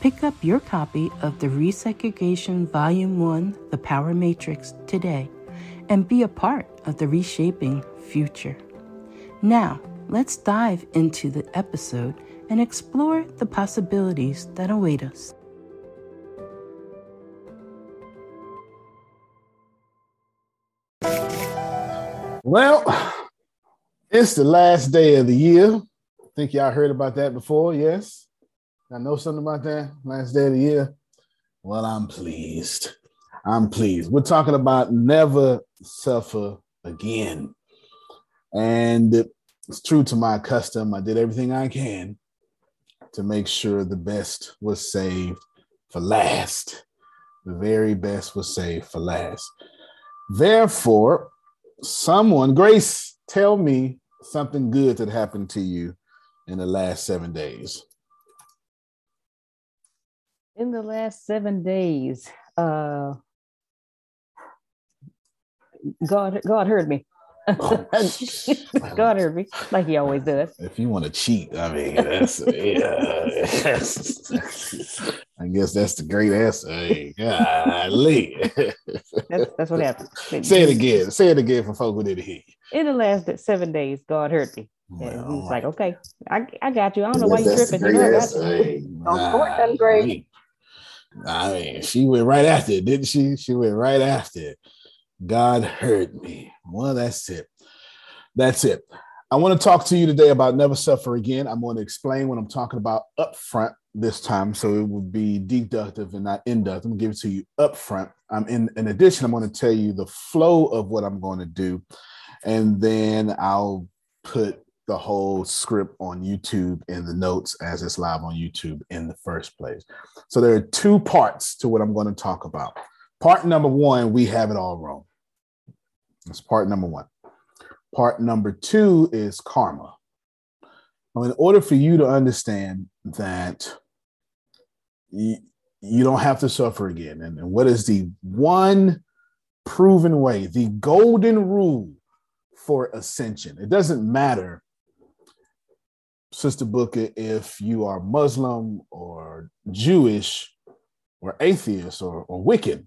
Pick up your copy of the Resegregation Volume 1 The Power Matrix today and be a part of the reshaping future. Now, let's dive into the episode and explore the possibilities that await us. Well, it's the last day of the year. I think y'all heard about that before, yes? I know something about that last day of the year. Well, I'm pleased. I'm pleased. We're talking about never suffer again. And it's true to my custom. I did everything I can to make sure the best was saved for last. The very best was saved for last. Therefore, someone, Grace, tell me something good that happened to you in the last seven days in the last seven days, uh, God, God heard me. Oh. God heard me, like He always does. If you want to cheat, I mean, that's yeah. I guess that's the great answer. Hey, golly. that's, that's what happened. Say it again. Say it again for folk who didn't hear. In the last seven days, God heard me. Well, and he like, "Okay, I, I got you. I don't know why you're tripping. You know, I got you. Don't great. I mean, she went right after it, didn't she? She went right after it. God heard me. Well, that's it. That's it. I want to talk to you today about never suffer again. I'm going to explain what I'm talking about up front this time, so it will be deductive and not inductive. I'm going to give it to you up front. I'm in, in addition, I'm going to tell you the flow of what I'm going to do, and then I'll put the whole script on YouTube in the notes as it's live on YouTube in the first place. So there are two parts to what I'm going to talk about. Part number one, we have it all wrong. That's part number one. Part number two is karma. Now, in order for you to understand that you, you don't have to suffer again, and, and what is the one proven way, the golden rule for ascension? It doesn't matter, Sister Booker, if you are Muslim or Jewish or atheist or, or wicked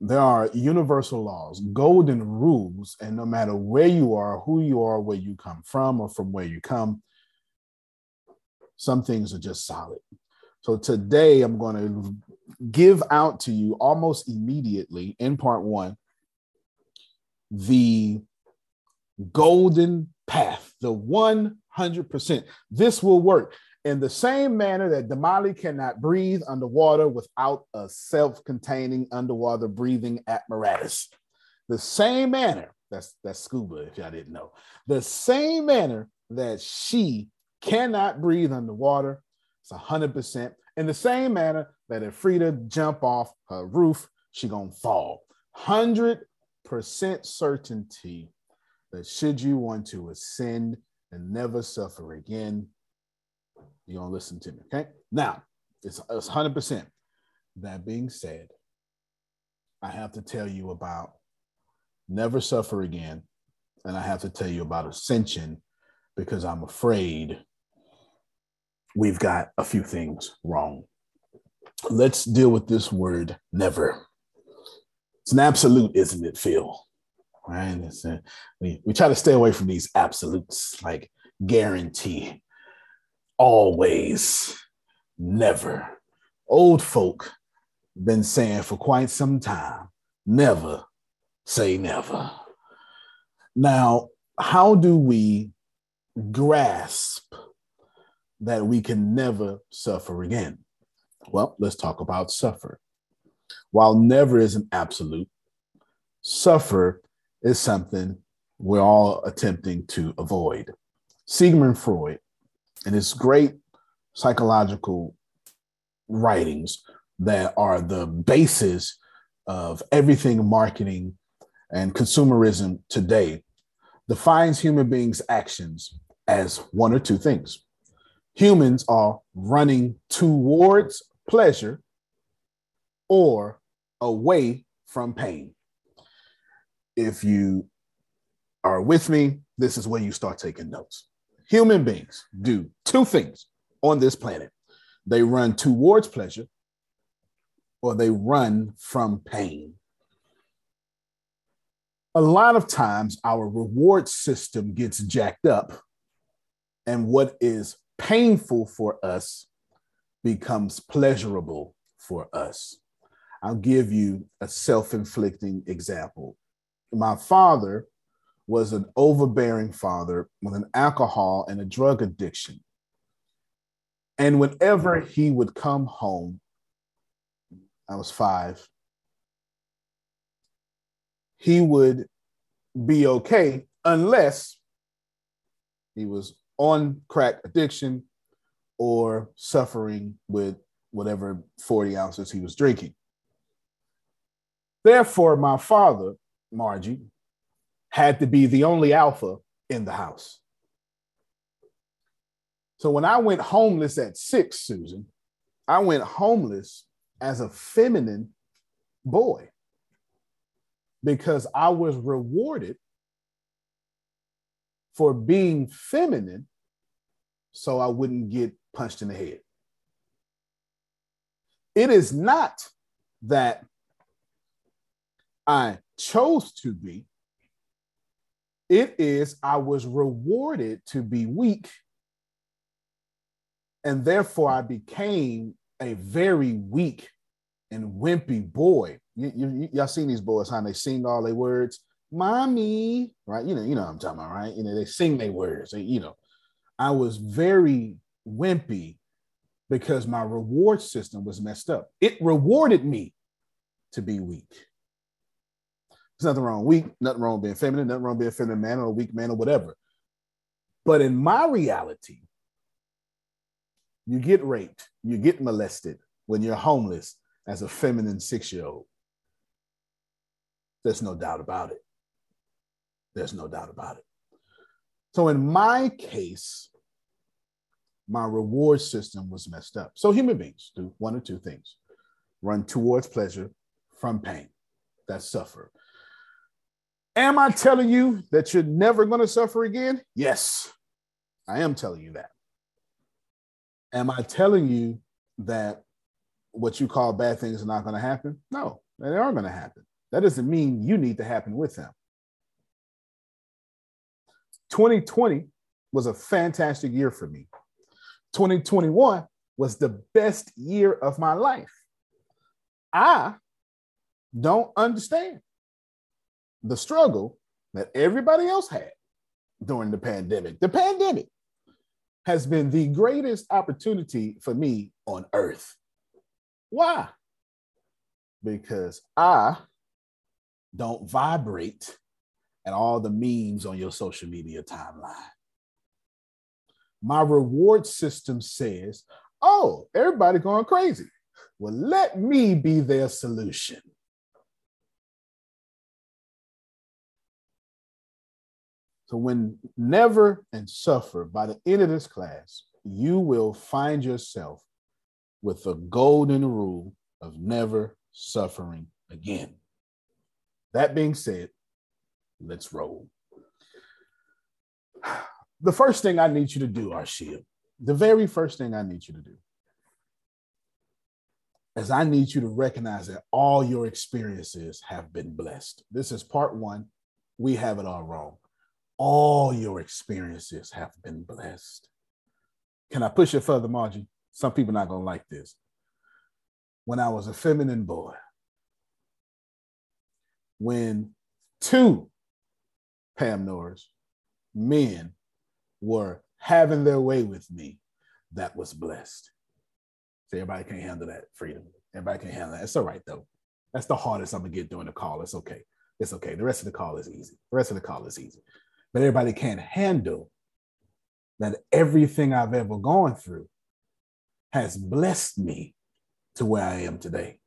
there are universal laws, golden rules, and no matter where you are, who you are, where you come from, or from where you come, some things are just solid. So today I'm going to give out to you almost immediately in part one the golden path, the 100%. This will work in the same manner that Damali cannot breathe underwater without a self containing underwater breathing apparatus. The same manner, that's, that's scuba, if y'all didn't know, the same manner that she cannot breathe underwater, it's 100%. In the same manner that if Frida jump off her roof, she gonna fall. 100% certainty that should you want to ascend and never suffer again, you're gonna listen to me. Okay. Now it's, it's 100%. That being said, I have to tell you about never suffer again. And I have to tell you about ascension because I'm afraid we've got a few things wrong. Let's deal with this word never. It's an absolute, isn't it, Phil? Right? A, we, we try to stay away from these absolutes like guarantee always, never. Old folk been saying for quite some time, never say never. Now, how do we grasp that we can never suffer again? Well, let's talk about suffer. While never is an absolute, suffer is something we're all attempting to avoid. Sigmund Freud and his great psychological writings that are the basis of everything marketing and consumerism today defines human beings' actions as one or two things. Humans are running towards pleasure or away from pain. If you are with me, this is where you start taking notes human beings do two things on this planet they run towards pleasure or they run from pain. A lot of times, our reward system gets jacked up, and what is painful for us becomes pleasurable for us. I'll give you a self inflicting example. My father was an overbearing father with an alcohol and a drug addiction. And whenever he would come home, I was five, he would be okay unless he was on crack addiction or suffering with whatever 40 ounces he was drinking. Therefore, my father, Margie, had to be the only alpha in the house. So when I went homeless at six, Susan, I went homeless as a feminine boy because I was rewarded for being feminine so I wouldn't get punched in the head. It is not that I chose to be, it is, I was rewarded to be weak. And therefore, I became a very weak and wimpy boy. You, you, y'all seen these boys, how they sing all their words, mommy, right? You know, you know what I'm talking about, right? You know, they sing their words. They, you know, I was very wimpy because my reward system was messed up. It rewarded me to be weak. There's nothing wrong weak, nothing wrong being feminine, nothing wrong with being a feminine man or a weak man or whatever. But in my reality, you get raped, you get molested when you're homeless as a feminine six year old. There's no doubt about it. There's no doubt about it. So, in my case, my reward system was messed up. So human beings do one or two things run towards pleasure from pain. That's suffer. Am I telling you that you're never going to suffer again? Yes, I am telling you that. Am I telling you that what you call bad things are not going to happen? No, they are going to happen. That doesn't mean you need to happen with them. 2020 was a fantastic year for me. 2021 was the best year of my life. I don't understand the struggle that everybody else had during the pandemic. The pandemic has been the greatest opportunity for me on earth. Why? Because I don't vibrate at all the memes on your social media timeline. My reward system says, oh, everybody going crazy. Well, let me be their solution. So, when never and suffer, by the end of this class, you will find yourself with the golden rule of never suffering again. That being said, let's roll. The first thing I need you to do, Arshia, the very first thing I need you to do is I need you to recognize that all your experiences have been blessed. This is part one. We have it all wrong. All your experiences have been blessed. Can I push it further, Margie? Some people are not gonna like this. When I was a feminine boy, when two Pam Norris men were having their way with me, that was blessed. So everybody can't handle that freedom. Everybody can handle that. It's all right though. That's the hardest I'm gonna get during the call. It's okay. It's okay. The rest of the call is easy. The rest of the call is easy. But everybody can't handle that everything I've ever gone through has blessed me to where I am today.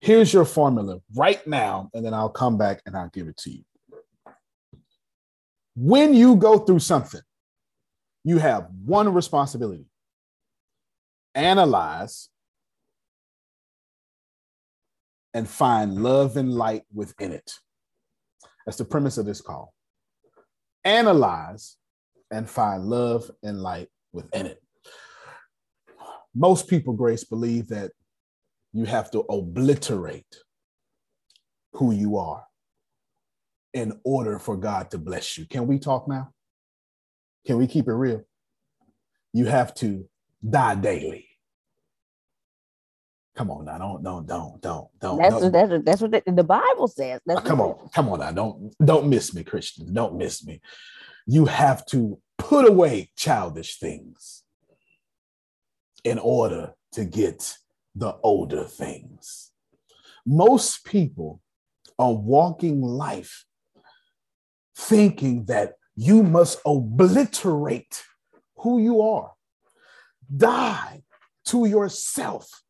Here's your formula right now, and then I'll come back and I'll give it to you. When you go through something, you have one responsibility analyze and find love and light within it. That's the premise of this call. Analyze and find love and light within it. Most people, Grace, believe that you have to obliterate who you are in order for God to bless you. Can we talk now? Can we keep it real? You have to die daily. Come on now, don't, don't, don't, don't, don't. That's don't. that's that's what the, the Bible says. That's come on, come on now, don't don't miss me, Christians. Don't miss me. You have to put away childish things in order to get the older things. Most people are walking life thinking that you must obliterate who you are, die to yourself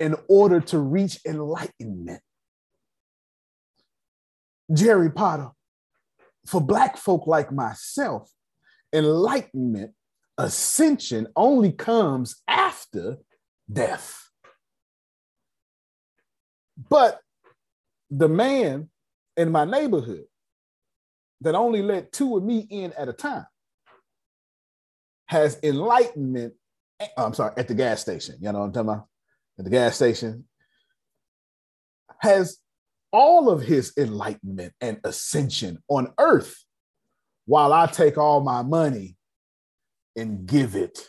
in order to reach enlightenment. Jerry Potter, for Black folk like myself, enlightenment, ascension only comes after death. But the man in my neighborhood that only let two of me in at a time has enlightenment. Eh, I'm sorry, at the gas station. You know what I'm talking about? At the gas station has all of his enlightenment and ascension on earth while I take all my money and give it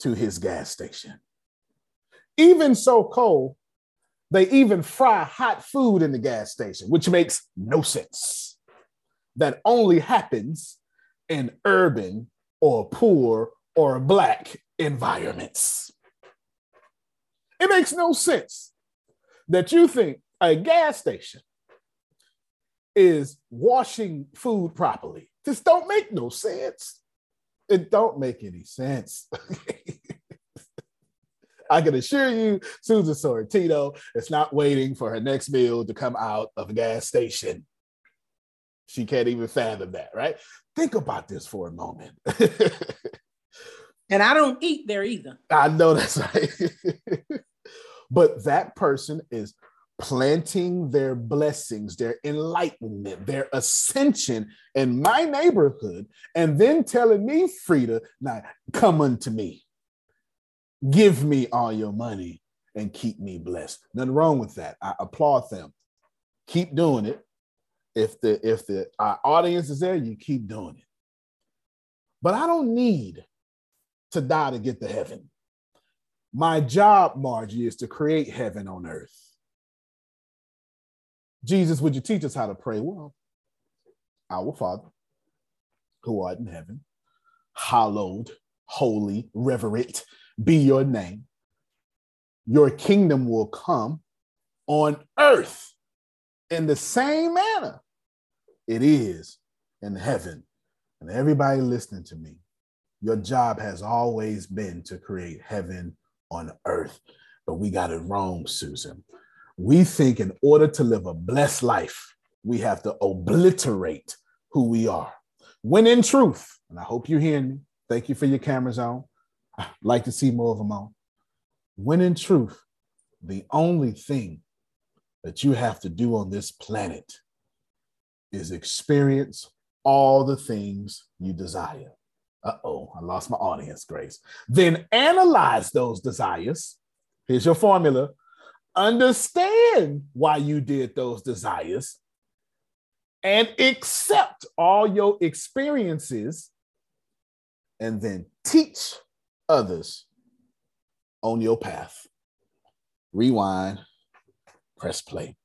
to his gas station. Even so cold, they even fry hot food in the gas station, which makes no sense. That only happens in urban or poor or black environments. It makes no sense that you think a gas station is washing food properly. This don't make no sense. It don't make any sense. I can assure you, Susan Sorrentino is not waiting for her next meal to come out of a gas station. She can't even fathom that, right? Think about this for a moment. and I don't eat there either. I know that's right. but that person is planting their blessings, their enlightenment, their ascension in my neighborhood, and then telling me, Frida, now come unto me. Give me all your money and keep me blessed. Nothing wrong with that. I applaud them. Keep doing it. If the if the audience is there, you keep doing it. But I don't need to die to get to heaven. My job, Margie, is to create heaven on earth. Jesus, would you teach us how to pray? Well, our Father, who art in heaven, hallowed, holy, reverent be your name. Your kingdom will come on earth in the same manner it is in heaven. And everybody listening to me, your job has always been to create heaven on earth. But we got it wrong, Susan. We think in order to live a blessed life, we have to obliterate who we are. When in truth, and I hope you're hearing me, thank you for your cameras on. I'd like to see more of them on. When in truth, the only thing that you have to do on this planet is experience all the things you desire. Uh oh, I lost my audience, Grace. Then analyze those desires. Here's your formula understand why you did those desires and accept all your experiences and then teach others on your path. Rewind, press play.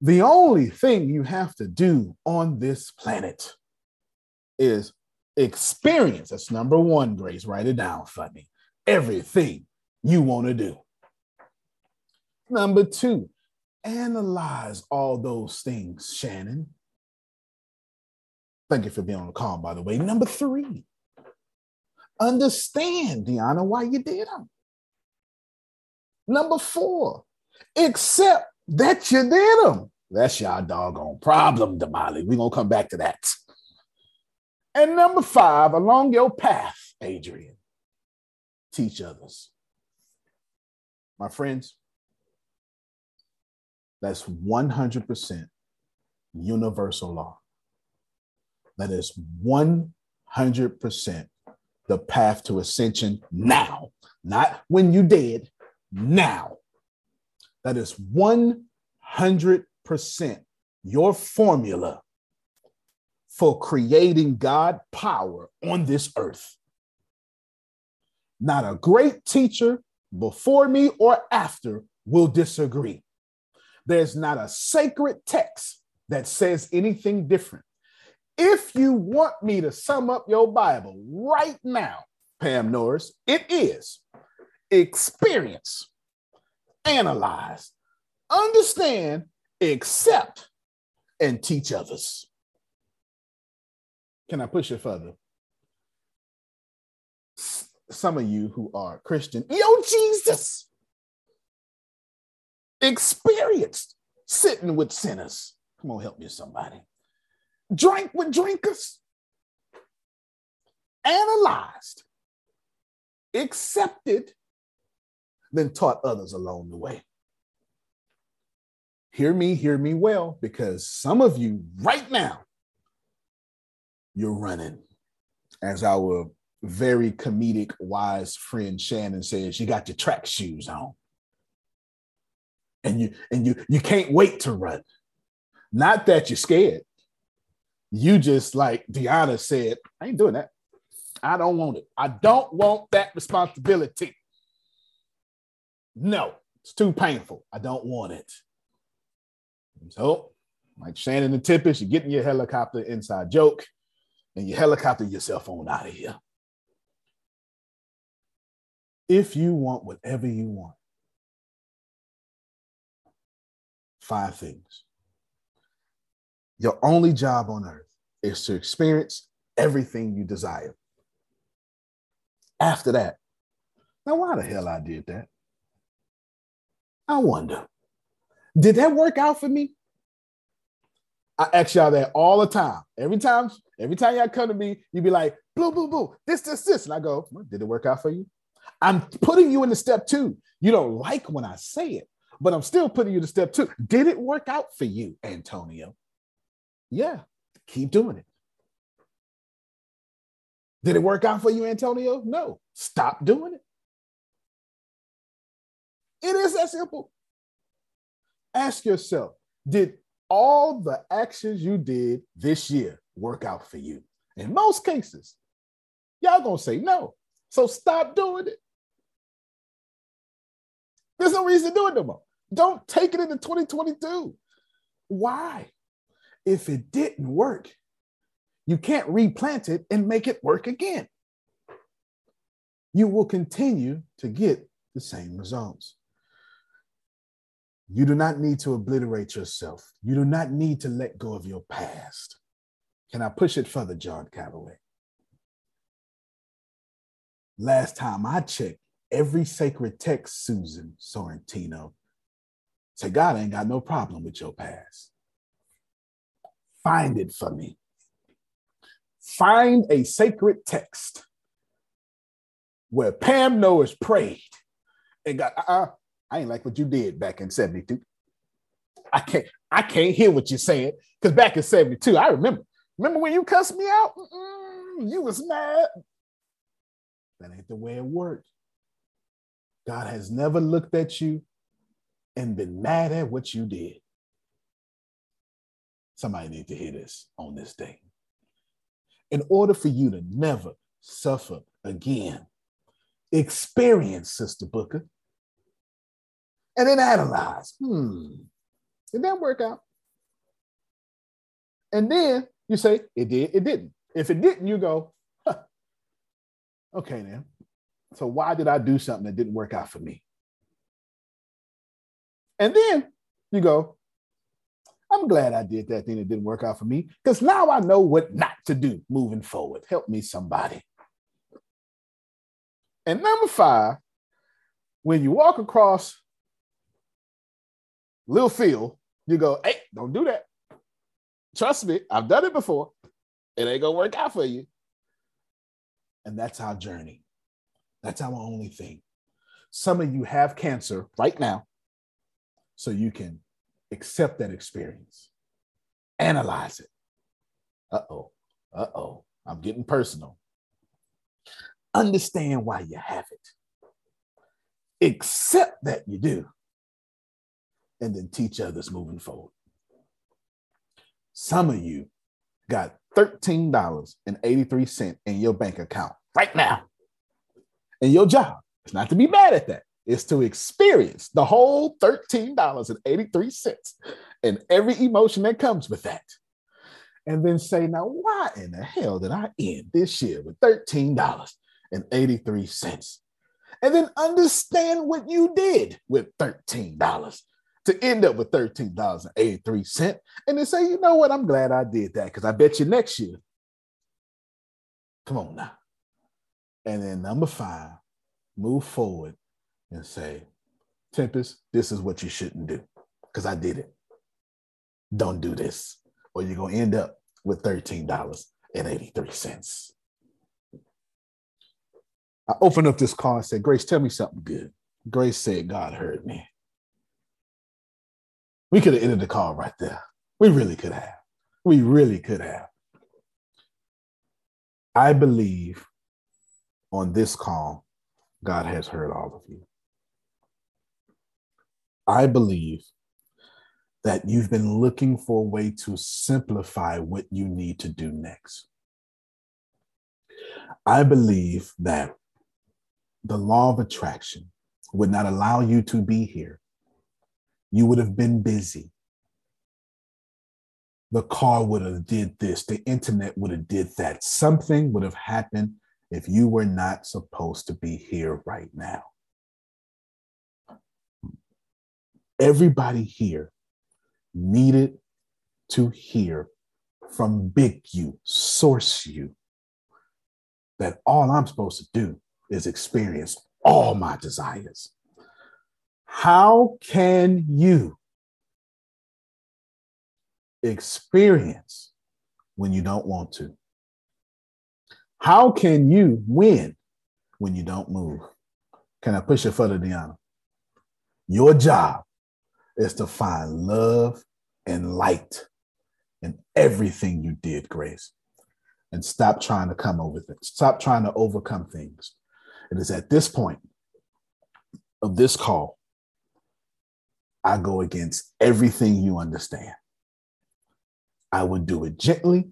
The only thing you have to do on this planet is experience. That's number one, Grace. Write it down for me. Everything you want to do. Number two, analyze all those things, Shannon. Thank you for being on the call, by the way. Number three, understand, Deanna, why you did them. Number four, accept that you did them. That's your doggone problem, Damali. We're going to come back to that. And number five, along your path, Adrian, teach others. My friends, that's 100% universal law. That is 100% the path to ascension now, not when you dead, now. That is 100% your formula for creating God power on this earth. Not a great teacher before me or after will disagree. There's not a sacred text that says anything different. If you want me to sum up your Bible right now, Pam Norris, it is experience, analyze, understand, accept, and teach others. Can I push it further? Some of you who are Christian, yo, Jesus, experienced sitting with sinners. Come on, help me, somebody. Drank with drinkers, analyzed, accepted, then taught others along the way. Hear me, hear me well, because some of you right now, you're running. As our very comedic, wise friend Shannon says, you got your track shoes on and you and you you can't wait to run. Not that you're scared. You just like Deanna said, I ain't doing that. I don't want it. I don't want that responsibility. No, it's too painful. I don't want it. So, like Shannon and Tempest, you're getting your helicopter inside joke and you helicopter yourself on out of here. If you want whatever you want, five things. Your only job on earth is to experience everything you desire. After that, now why the hell I did that? I wonder, did that work out for me? I ask y'all that all the time. Every time, every time y'all come to me, you be like, "Blue, blue, blue, this, this, this," and I go, well, "Did it work out for you?" I'm putting you into step two. You don't like when I say it, but I'm still putting you to step two. Did it work out for you, Antonio? Yeah, keep doing it. Did it work out for you, Antonio? No, stop doing it. It is that simple. Ask yourself Did all the actions you did this year work out for you? In most cases, y'all gonna say no. So stop doing it. There's no reason to do it no more. Don't take it into 2022. Why? If it didn't work, you can't replant it and make it work again. You will continue to get the same results. You do not need to obliterate yourself. You do not need to let go of your past. Can I push it further, John Calloway? Last time I checked, every sacred text, Susan Sorrentino, said God ain't got no problem with your past. Find it for me. Find a sacred text where Pam Norris prayed and got, uh-uh, I ain't like what you did back in 72. I can't, I can't hear what you're saying. Because back in 72, I remember. Remember when you cussed me out? Mm-mm, you was mad. That ain't the way it works. God has never looked at you and been mad at what you did. Somebody need to hear this on this day. In order for you to never suffer again, experience, Sister Booker, and then analyze. Hmm, did that work out? And then you say, it did, it didn't. If it didn't, you go, huh. okay, then. So why did I do something that didn't work out for me? And then you go, I'm glad I did that thing that didn't work out for me because now I know what not to do moving forward. Help me, somebody. And number five, when you walk across Lil Phil, you go, hey, don't do that. Trust me, I've done it before. It ain't gonna work out for you. And that's our journey. That's our only thing. Some of you have cancer right now, so you can accept that experience, analyze it. Uh oh, uh oh, I'm getting personal. Understand why you have it, accept that you do, and then teach others moving forward. Some of you got $13.83 in your bank account right now. And your job is not to be mad at that, it's to experience the whole $13.83 and every emotion that comes with that. And then say, now, why in the hell did I end this year with $13.83? And then understand what you did with $13 to end up with $13.83 and then say, you know what, I'm glad I did that because I bet you next year. Come on now. And then number five, move forward and say, Tempest, this is what you shouldn't do because I did it. Don't do this, or you're going to end up with $13.83. I opened up this call and said, Grace, tell me something good. Grace said, God heard me. We could have ended the call right there. We really could have. We really could have. I believe on this call, God has heard all of you. I believe that you've been looking for a way to simplify what you need to do next. I believe that the law of attraction would not allow you to be here you would have been busy. The car would have did this, the internet would have did that. Something would have happened if you were not supposed to be here right now. Everybody here needed to hear from Big You, Source You, that all I'm supposed to do is experience all my desires. How can you experience when you don't want to? How can you win when you don't move? Can I push it further, Deanna? Your job is to find love and light in everything you did, Grace. And stop trying to come over things. Stop trying to overcome things. It is at this point of this call, I go against everything you understand. I would do it gently,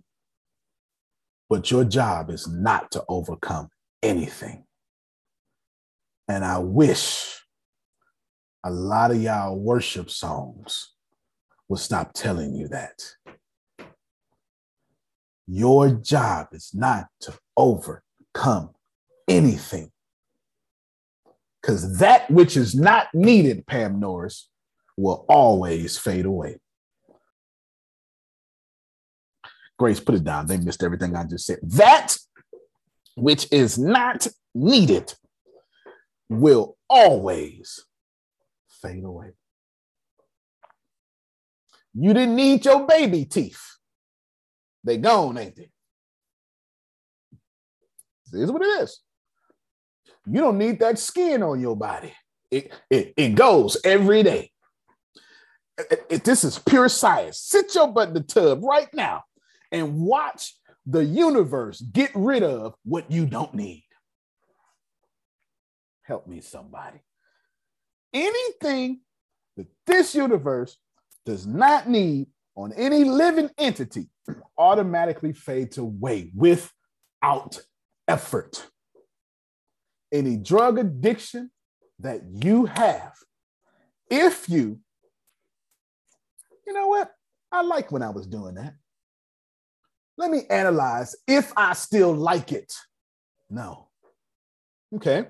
but your job is not to overcome anything. And I wish a lot of y'all worship songs will stop telling you that. Your job is not to overcome anything. Because that which is not needed, Pam Norris, will always fade away. Grace, put it down. They missed everything I just said. That which is not needed will always fade away. You didn't need your baby teeth. They gone, ain't they? This is what it is. You don't need that skin on your body. It, it, it goes every day. This is pure science. Sit your butt in the tub right now and watch the universe get rid of what you don't need. Help me, somebody. Anything that this universe does not need on any living entity automatically fades away without effort. Any drug addiction that you have, if you, you know what? I like when I was doing that. Let me analyze if I still like it. No. Okay.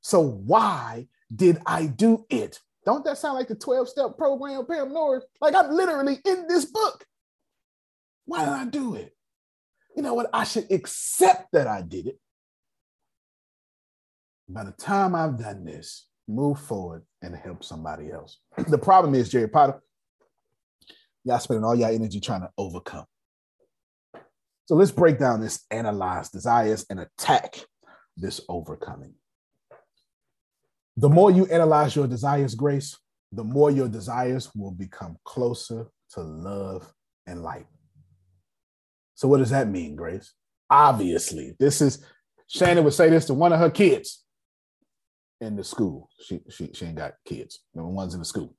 So why did I do it? Don't that sound like the 12 step program, Pam Norris? Like I'm literally in this book. Why did I do it? You know what? I should accept that I did it. By the time I've done this, move forward and help somebody else. the problem is, Jerry Potter, y'all spending all y'all energy trying to overcome. So let's break down this analyze desires and attack this overcoming. The more you analyze your desires, Grace, the more your desires will become closer to love and light. So, what does that mean, Grace? Obviously, this is Shannon would say this to one of her kids in the school. She, she, she ain't got kids, the ones in the school.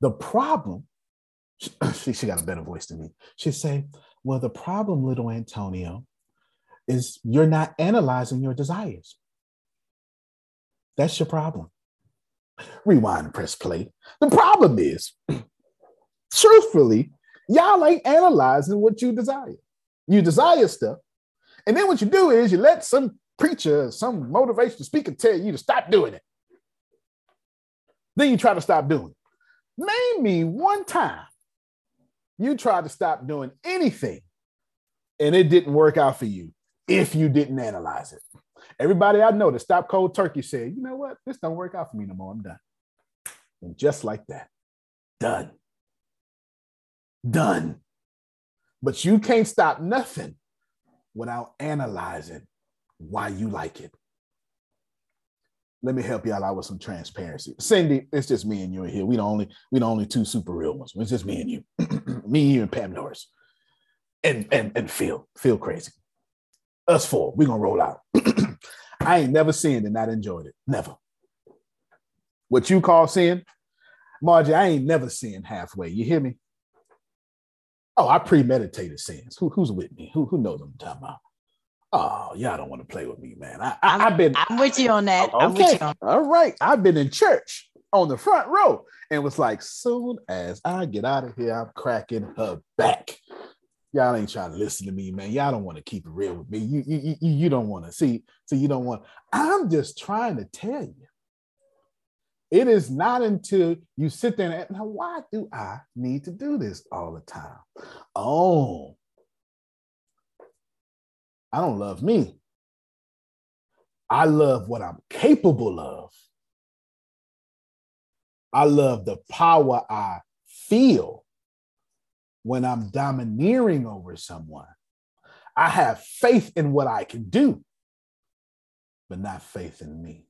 The problem, she, she got a better voice than me. She'd say, well, the problem, little Antonio, is you're not analyzing your desires. That's your problem. Rewind and press play. The problem is, truthfully, y'all ain't analyzing what you desire. You desire stuff. And then what you do is you let some preacher, some motivational speaker tell you to stop doing it. Then you try to stop doing it. Name me one time you tried to stop doing anything and it didn't work out for you if you didn't analyze it. Everybody I know that stopped cold turkey said, you know what? This don't work out for me no more. I'm done. And just like that, done. Done. But you can't stop nothing without analyzing why you like it. Let me help y'all out with some transparency. Cindy, it's just me and you in here. We the only we the only two super real ones. It's just me and you, me, you, and Pam Norris, and and and Phil. Phil crazy. Us four. We gonna roll out. I ain't never seen and not enjoyed it. Never. What you call sin, Margie, I ain't never seen halfway. You hear me? Oh, I premeditated sins. Who, who's with me? Who, who knows what I'm talking about? Oh, y'all don't want to play with me, man. I, I, have been. I'm with you on that. Okay. I'm with you on. All right. I've been in church on the front row and was like, soon as I get out of here, I'm cracking her back. Y'all ain't trying to listen to me, man. Y'all don't want to keep it real with me. You, you, you, you don't want to see. So you don't want. I'm just trying to tell you. It is not until you sit there and now, why do I need to do this all the time? Oh, I don't love me. I love what I'm capable of. I love the power I feel when I'm domineering over someone. I have faith in what I can do, but not faith in me.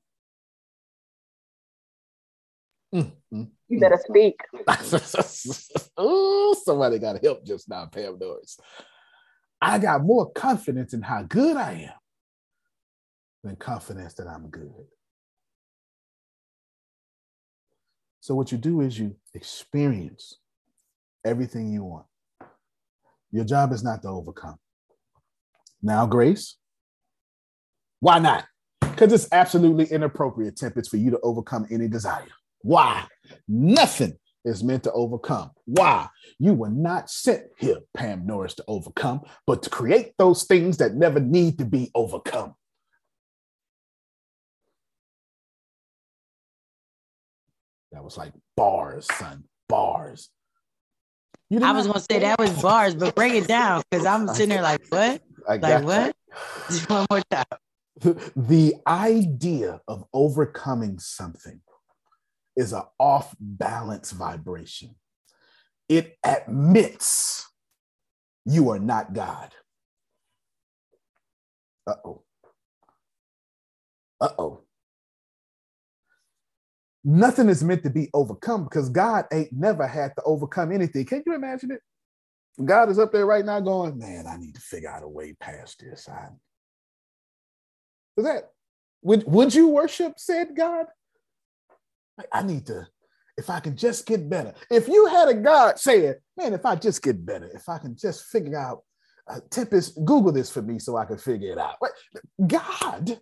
Mm-hmm. You better speak. oh, somebody got help just now, Pam Norris. I got more confidence in how good I am than confidence that I'm good. So, what you do is you experience everything you want. Your job is not to overcome. Now, Grace, why not? Because it's absolutely inappropriate, Tempest, for you to overcome any desire. Why? Nothing is meant to overcome. Why? You were not sent here, Pam Norris, to overcome, but to create those things that never need to be overcome. That was like bars, son, bars. I was gonna say that was bars, but break it down because I'm sitting there like, what? Like what? Just one more time. The idea of overcoming something is an off balance vibration. It admits you are not God. Uh oh. Uh oh. Nothing is meant to be overcome because God ain't never had to overcome anything. Can you imagine it? God is up there right now going, man, I need to figure out a way past this. I, is that would would you worship said God? I need to, if I can just get better. If you had a God saying, man, if I just get better, if I can just figure out, uh, Tempest, Google this for me so I can figure it out. God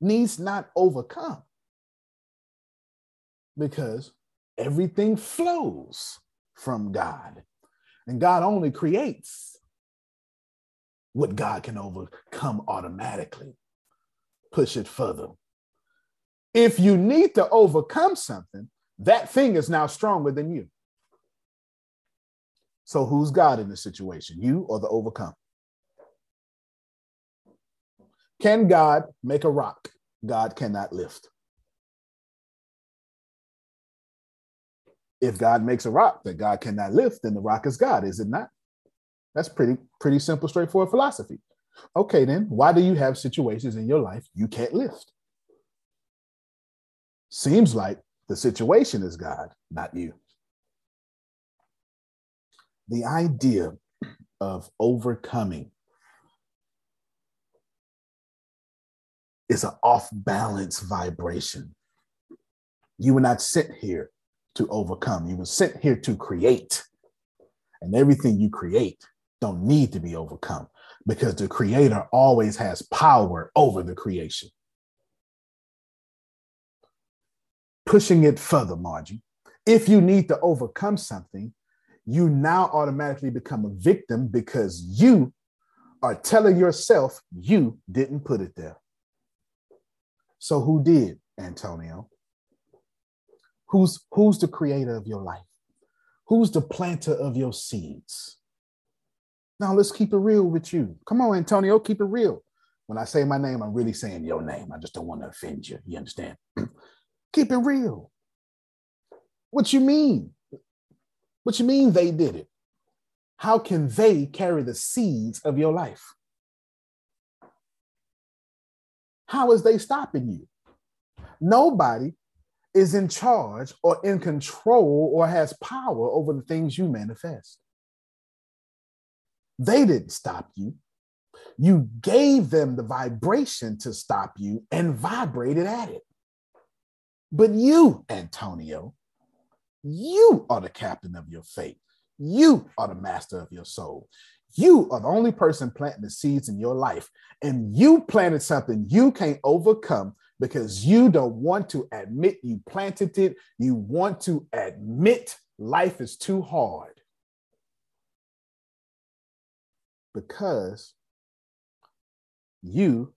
needs not overcome because everything flows from God. And God only creates what God can overcome automatically. Push it further. If you need to overcome something, that thing is now stronger than you. So who's God in the situation, you or the overcome? Can God make a rock God cannot lift? If God makes a rock that God cannot lift, then the rock is God, is it not? That's pretty pretty simple straightforward philosophy. Okay, then why do you have situations in your life you can't lift? Seems like the situation is God, not you. The idea of overcoming is an off balance vibration. You were not sent here to overcome, you were sent here to create. And everything you create don't need to be overcome because the creator always has power over the creation. Pushing it further, Margie. If you need to overcome something, you now automatically become a victim because you are telling yourself you didn't put it there. So who did, Antonio? Who's who's the creator of your life? Who's the planter of your seeds? Now let's keep it real with you. Come on, Antonio, keep it real. When I say my name, I'm really saying your name. I just don't want to offend you. You understand? Keep it real. What you mean? What you mean they did it? How can they carry the seeds of your life? How is they stopping you? Nobody is in charge or in control or has power over the things you manifest. They didn't stop you. You gave them the vibration to stop you and vibrated at it. But you, Antonio, you are the captain of your fate. You are the master of your soul. You are the only person planting the seeds in your life. And you planted something you can't overcome because you don't want to admit you planted it. You want to admit life is too hard. Because you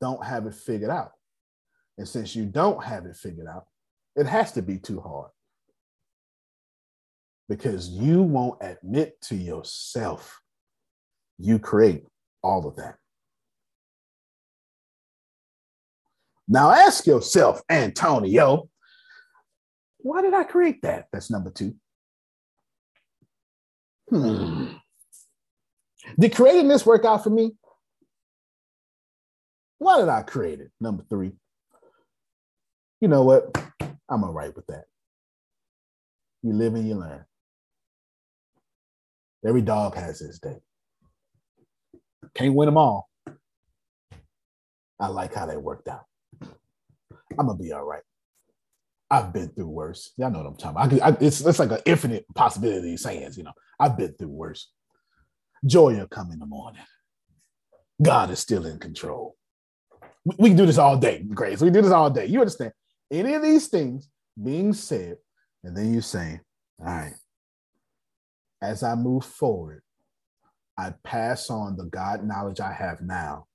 don't have it figured out. And since you don't have it figured out, it has to be too hard because you won't admit to yourself you create all of that. Now ask yourself, Antonio, why did I create that? That's number two. Hmm. Did creating this work out for me? Why did I create it? Number three. You know what? I'm all right with that. You live and you learn. Every dog has his day. Can't win them all. I like how they worked out. I'm gonna be all right. I've been through worse. Y'all know what I'm talking about. I, I, it's, it's like an infinite possibility of sayings, you know. I've been through worse. Joy will come in the morning. God is still in control. We, we can do this all day, Grace. We do this all day. You understand? Any of these things being said, and then you say, all right, as I move forward, I pass on the God knowledge I have now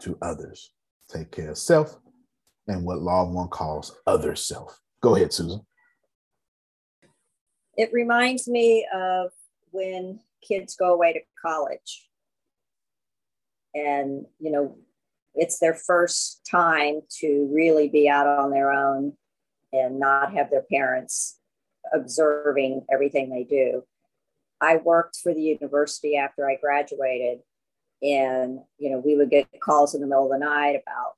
to others. Take care of self and what Law One calls other self. Go ahead, Susan. It reminds me of when kids go away to college. And, you know, it's their first time to really be out on their own and not have their parents observing everything they do. I worked for the university after I graduated, and you know, we would get calls in the middle of the night about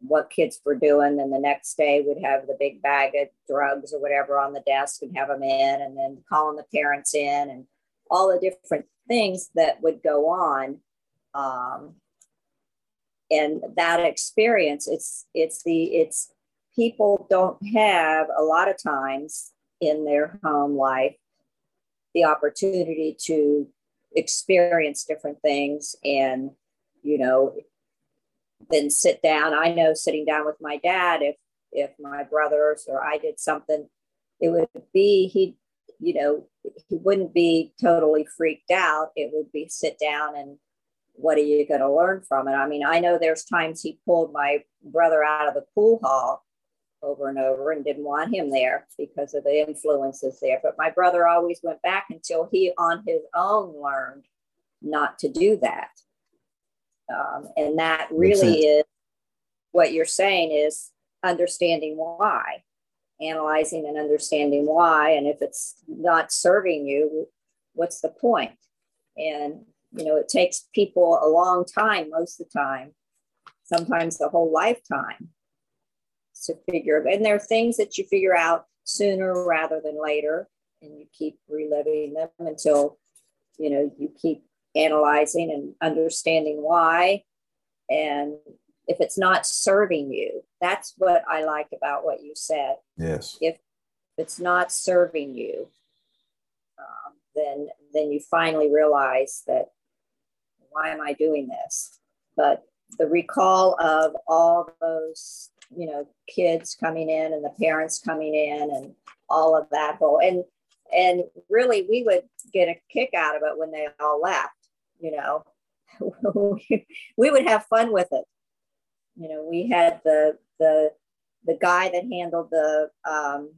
what kids were doing, and the next day we'd have the big bag of drugs or whatever on the desk and have them in, and then calling the parents in, and all the different things that would go on. Um, and that experience, it's it's the it's people don't have a lot of times in their home life the opportunity to experience different things and you know then sit down. I know sitting down with my dad if if my brothers or i did something it would be he you know he wouldn't be totally freaked out. It would be sit down and what are you going to learn from it i mean i know there's times he pulled my brother out of the pool hall over and over and didn't want him there because of the influences there. But my brother always went back until he, on his own, learned not to do that. Um, and that really is what you're saying is understanding why, analyzing and understanding why. And if it's not serving you, what's the point? And, you know, it takes people a long time, most of the time, sometimes the whole lifetime to figure and there are things that you figure out sooner rather than later and you keep reliving them until you know you keep analyzing and understanding why and if it's not serving you that's what i like about what you said. Yes. If it's not serving you um, then then you finally realize that why am i doing this? But the recall of all those you know kids coming in and the parents coming in and all of that whole and and really we would get a kick out of it when they all left you know? We would have fun with it. You know we had the the the guy that handled the um,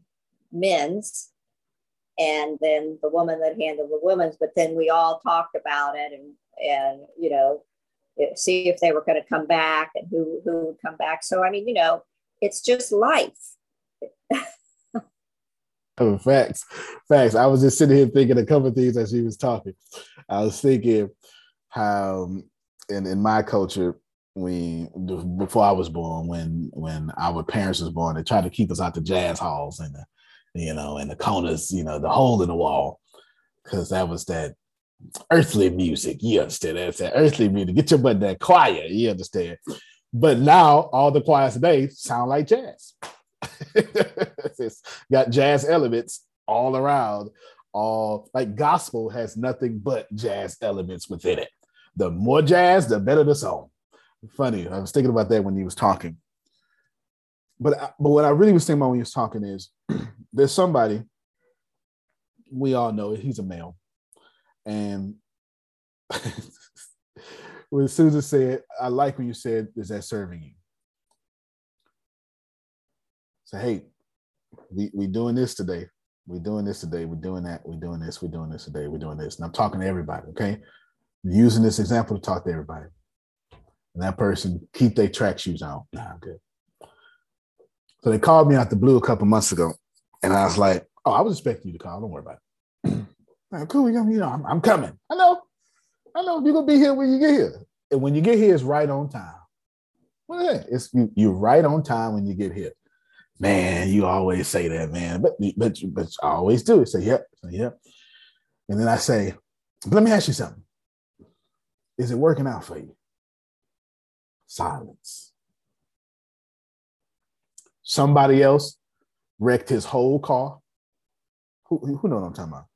men's and then the woman that handled the women's but then we all talked about it and and you know see if they were going to come back and who who would come back. So I mean, you know, it's just life. oh, facts, facts. I was just sitting here thinking a couple things as she was talking. I was thinking how in in my culture we before I was born, when when our parents was born, they tried to keep us out the jazz halls and the you know and the corners, you know, the hole in the wall, because that was that earthly music. You understand? That's that earthly music. Get your butt in that choir. You understand? But now all the choirs today sound like jazz. it's got jazz elements all around. All like gospel has nothing but jazz elements within it. The more jazz, the better the song. Funny, I was thinking about that when he was talking. But but what I really was thinking about when he was talking is there's somebody we all know he's a male and when Susan said, I like when you said, is that serving you? So, hey, we we doing this today. We're doing this today. We're doing that. We're doing this. We're doing this today. We're doing this. And I'm talking to everybody, okay? using this example to talk to everybody. And that person keep their track shoes on. Nah, I'm good. So they called me out the blue a couple months ago. And I was like, oh, I was expecting you to call. Don't worry about it. Cool, you know, I'm, I'm coming. I know. I know you're gonna be here when you get here. And when you get here, it's right on time. Well, it's you, you're right on time when you get here. Man, you always say that, man. But but but I always do. You say, yep, say, yep. And then I say, let me ask you something. Is it working out for you? Silence. Somebody else wrecked his whole car. Who, who know what I'm talking about?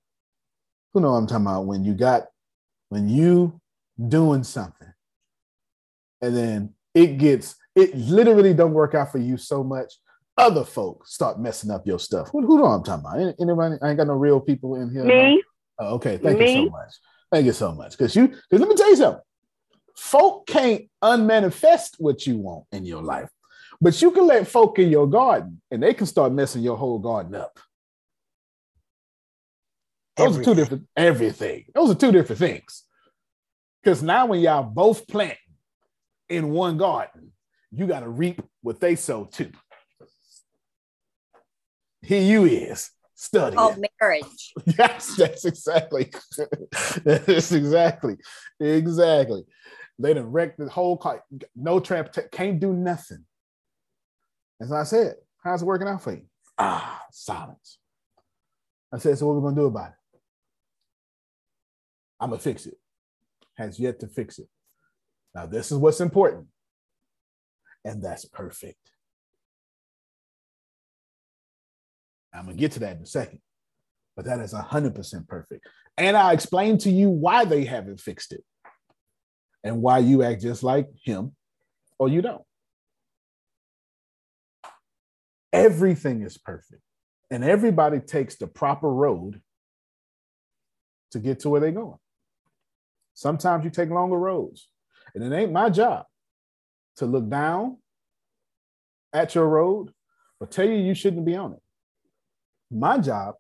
Who know what I'm talking about? When you got, when you doing something and then it gets, it literally don't work out for you so much. Other folks start messing up your stuff. Who, who know what I'm talking about? Anybody? I ain't got no real people in here. Me. Oh, okay. Thank Me? you so much. Thank you so much. Because you, because let me tell you something. Folk can't unmanifest what you want in your life, but you can let folk in your garden and they can start messing your whole garden up. Those everything. are two different everything. Those are two different things. Because now when y'all both plant in one garden, you got to reap what they sow too. Here you is studying. Oh, marriage. yes, that's exactly. that's exactly. Exactly. They done wrecked the whole car. No trap, can't do nothing. As I said, how's it working out for you? Ah, silence. I said, so what are we gonna do about it? I'm gonna fix it. Has yet to fix it. Now, this is what's important, and that's perfect. I'm gonna get to that in a second, but that is 100% perfect. And I'll explain to you why they haven't fixed it and why you act just like him or you don't. Everything is perfect, and everybody takes the proper road to get to where they're going. Sometimes you take longer roads. And it ain't my job to look down at your road or tell you you shouldn't be on it. My job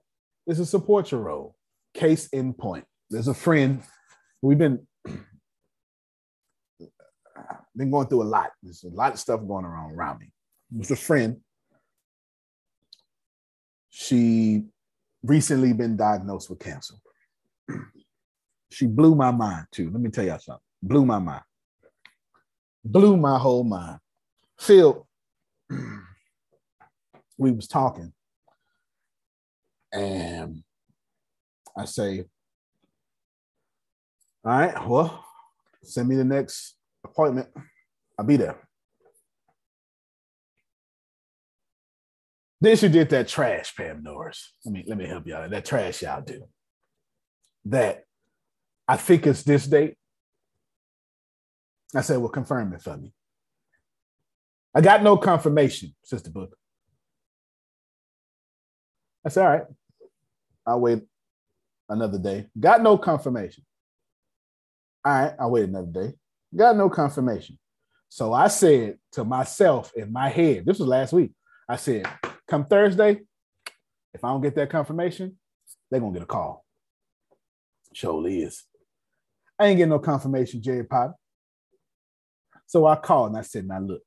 is to support your road. Case in point. There's a friend, we've been been going through a lot. There's a lot of stuff going around around me. There's a friend. She recently been diagnosed with cancer she blew my mind too. Let me tell y'all something. Blew my mind. Blew my whole mind. Phil, we was talking, and I say, all right, well, send me the next appointment. I'll be there. Then she did that trash, Pam Norris. Let me let me help y'all. That trash y'all do. That I think it's this date. I said, well, confirm it for me. I got no confirmation, Sister Book. I said, all right, I'll wait another day. Got no confirmation. All right, I'll wait another day. Got no confirmation. So I said to myself in my head, this was last week, I said, come Thursday, if I don't get that confirmation, they're going to get a call. Surely is. I ain't getting no confirmation, Jerry Potter. So I called and I said, now look,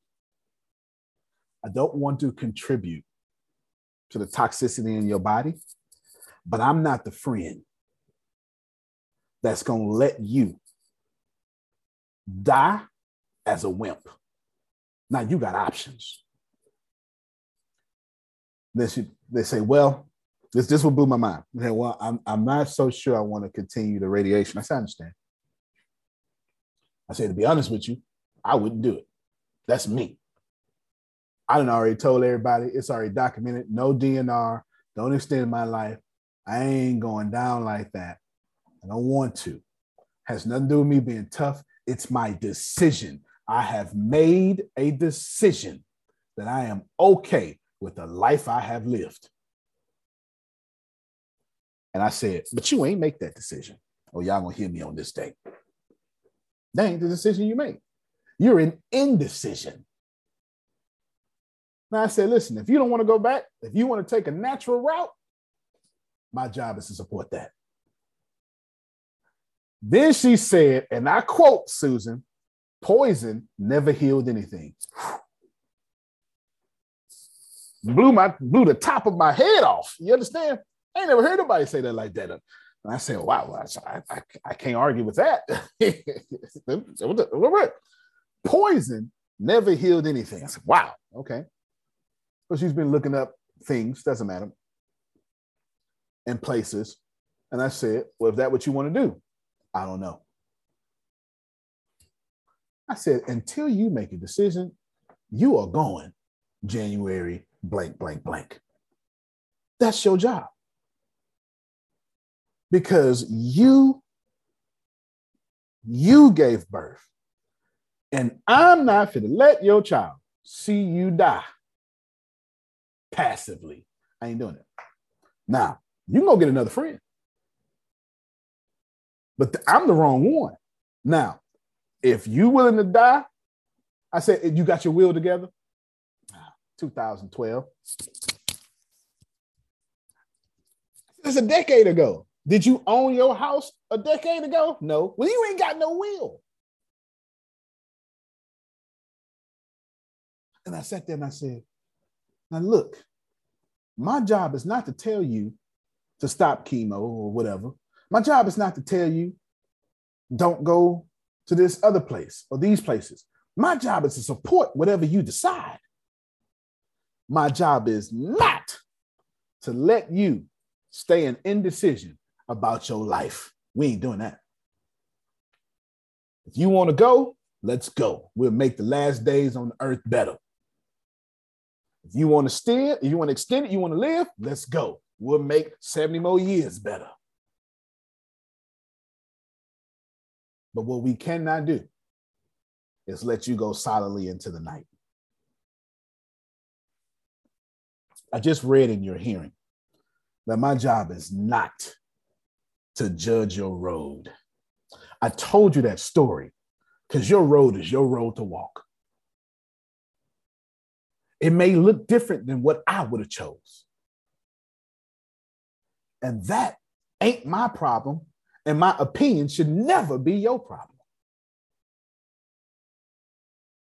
I don't want to contribute to the toxicity in your body, but I'm not the friend that's going to let you die as a wimp. Now you got options. They, they say, well, this, this will blew my mind. Say, well, I'm, I'm not so sure I want to continue the radiation. I said, I understand. I said, to be honest with you, I wouldn't do it. That's me. I done already told everybody it's already documented. No DNR. Don't extend my life. I ain't going down like that. I don't want to. Has nothing to do with me being tough. It's my decision. I have made a decision that I am okay with the life I have lived. And I said, but you ain't make that decision. Oh, y'all gonna hear me on this day. That ain't the decision you make. You're in indecision. Now I said, listen, if you don't want to go back, if you want to take a natural route, my job is to support that. Then she said, and I quote Susan, poison never healed anything. blew my blew the top of my head off. You understand? I ain't never heard nobody say that like that. And I said, wow, I, I, I can't argue with that. Poison never healed anything. I said, wow, okay. But she's been looking up things, doesn't matter, and places. And I said, well, if that what you want to do, I don't know. I said, until you make a decision, you are going January blank, blank, blank. That's your job because you you gave birth. And i'm not going to let your child see you die passively. I ain't doing it. Now you can go get another friend. But i'm the wrong one. Now if you willing to die i said you got your will together 2012 it's a decade ago did you own your house a decade ago? No. Well, you ain't got no will. And I sat there and I said, Now look, my job is not to tell you to stop chemo or whatever. My job is not to tell you don't go to this other place or these places. My job is to support whatever you decide. My job is not to let you stay in indecision about your life. We ain't doing that. If you want to go, let's go. We'll make the last days on the earth better. If you want to stay, if you want to extend it, you want to live, let's go. We'll make 70 more years better. But what we cannot do is let you go solidly into the night. I just read in your hearing that my job is not to judge your road. I told you that story because your road is your road to walk. It may look different than what I would have chose. And that ain't my problem. And my opinion should never be your problem.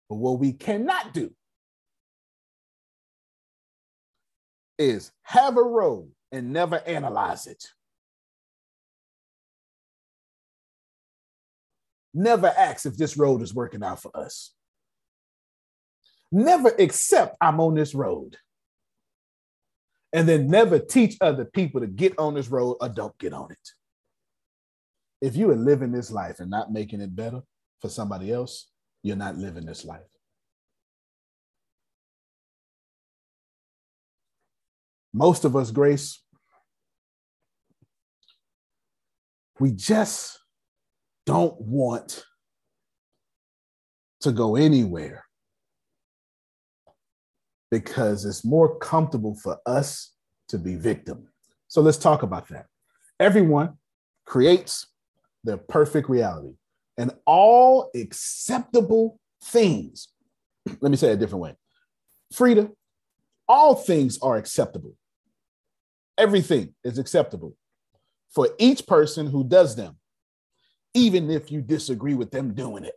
But what we cannot do is have a road and never analyze it. Never ask if this road is working out for us. Never accept I'm on this road. And then never teach other people to get on this road or don't get on it. If you are living this life and not making it better for somebody else, you're not living this life. Most of us, Grace, we just don't want to go anywhere because it's more comfortable for us to be victim. So let's talk about that. Everyone creates their perfect reality and all acceptable things. Let me say it a different way. Frida, all things are acceptable. Everything is acceptable for each person who does them even if you disagree with them doing it.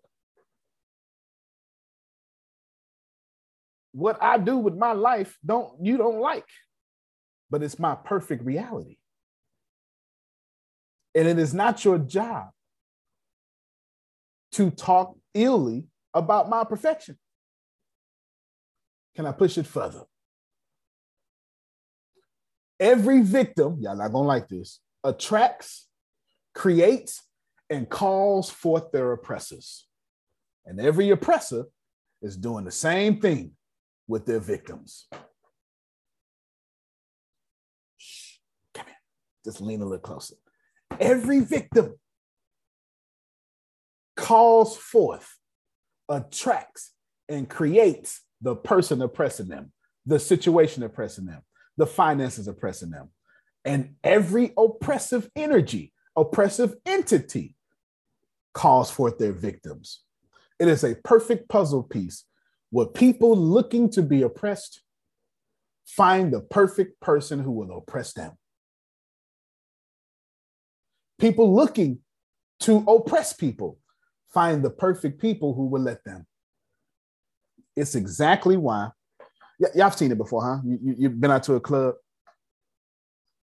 What I do with my life don't you don't like, but it's my perfect reality. And it is not your job to talk illy about my perfection. Can I push it further? Every victim, y'all not gonna like this, attracts, creates, and calls forth their oppressors. And every oppressor is doing the same thing with their victims. Shh, come here. Just lean a little closer. Every victim calls forth, attracts, and creates the person oppressing them, the situation oppressing them, the finances oppressing them. And every oppressive energy, oppressive entity calls forth their victims. It is a perfect puzzle piece where people looking to be oppressed find the perfect person who will oppress them. People looking to oppress people find the perfect people who will let them. It's exactly why. Y- y'all have seen it before, huh? You, you, you've been out to a club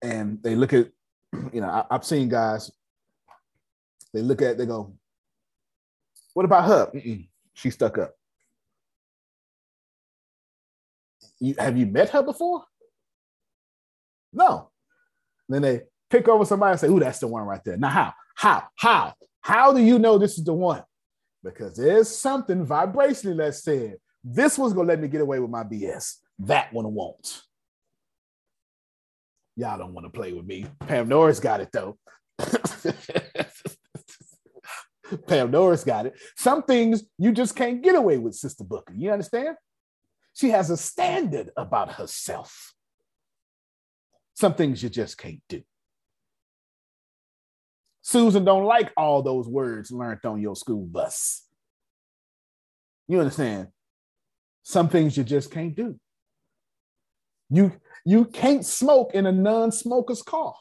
and they look at you know, I, have seen guys, they look at it, they go, what about her? Mm-mm, she stuck up. You, have you met her before? No. Then they pick over somebody and say, "Ooh, that's the one right there." Now, how? How? How? How do you know this is the one? Because there's something vibrationally that said this one's gonna let me get away with my BS. That one won't. Y'all don't want to play with me. Pam Norris got it though. Pam Norris got it. Some things you just can't get away with, Sister Booker. You understand? She has a standard about herself. Some things you just can't do. Susan don't like all those words learned on your school bus. You understand? Some things you just can't do. You you can't smoke in a non-smoker's car.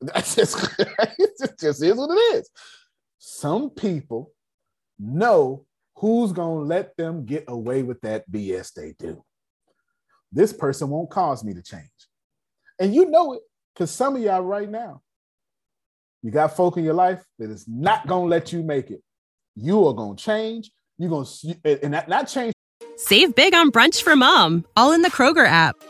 That's just, it just is what it is. Some people know who's gonna let them get away with that BS they do. This person won't cause me to change. And you know it because some of y'all right now, you got folk in your life that is not gonna let you make it. You are gonna change. You're gonna and that not change. Save big on brunch for mom, all in the Kroger app.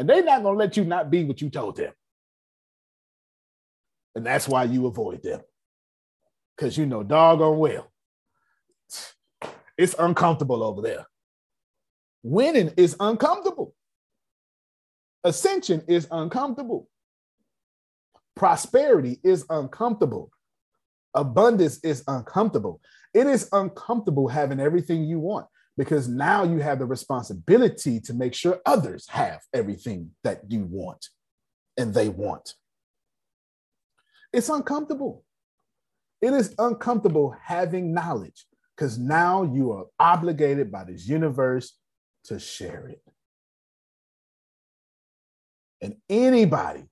and they're not going to let you not be what you told them. And that's why you avoid them. Because you know doggone well, it's uncomfortable over there. Winning is uncomfortable. Ascension is uncomfortable. Prosperity is uncomfortable. Abundance is uncomfortable. It is uncomfortable having everything you want because now you have the responsibility to make sure others have everything that you want and they want. It's uncomfortable. It is uncomfortable having knowledge because now you are obligated by this universe to share it. And anybody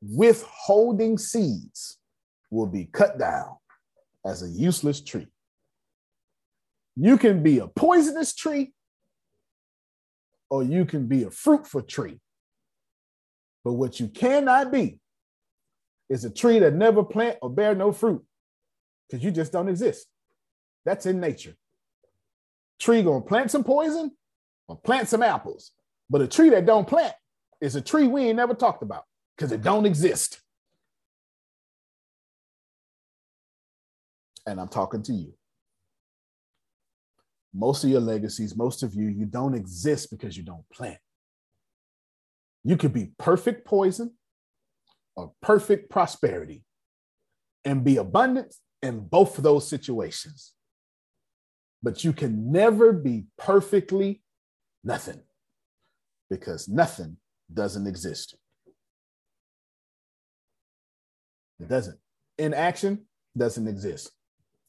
withholding seeds will be cut down as a useless tree. You can be a poisonous tree or you can be a fruitful tree. But what you cannot be is a tree that never plant or bear no fruit because you just don't exist. That's in nature. Tree gonna plant some poison or plant some apples. But a tree that don't plant is a tree we ain't never talked about because it don't exist. And I'm talking to you. Most of your legacies, most of you, you don't exist because you don't plant. You could be perfect poison or perfect prosperity and be abundant in both of those situations. But you can never be perfectly nothing because nothing doesn't exist. It doesn't. Inaction doesn't exist.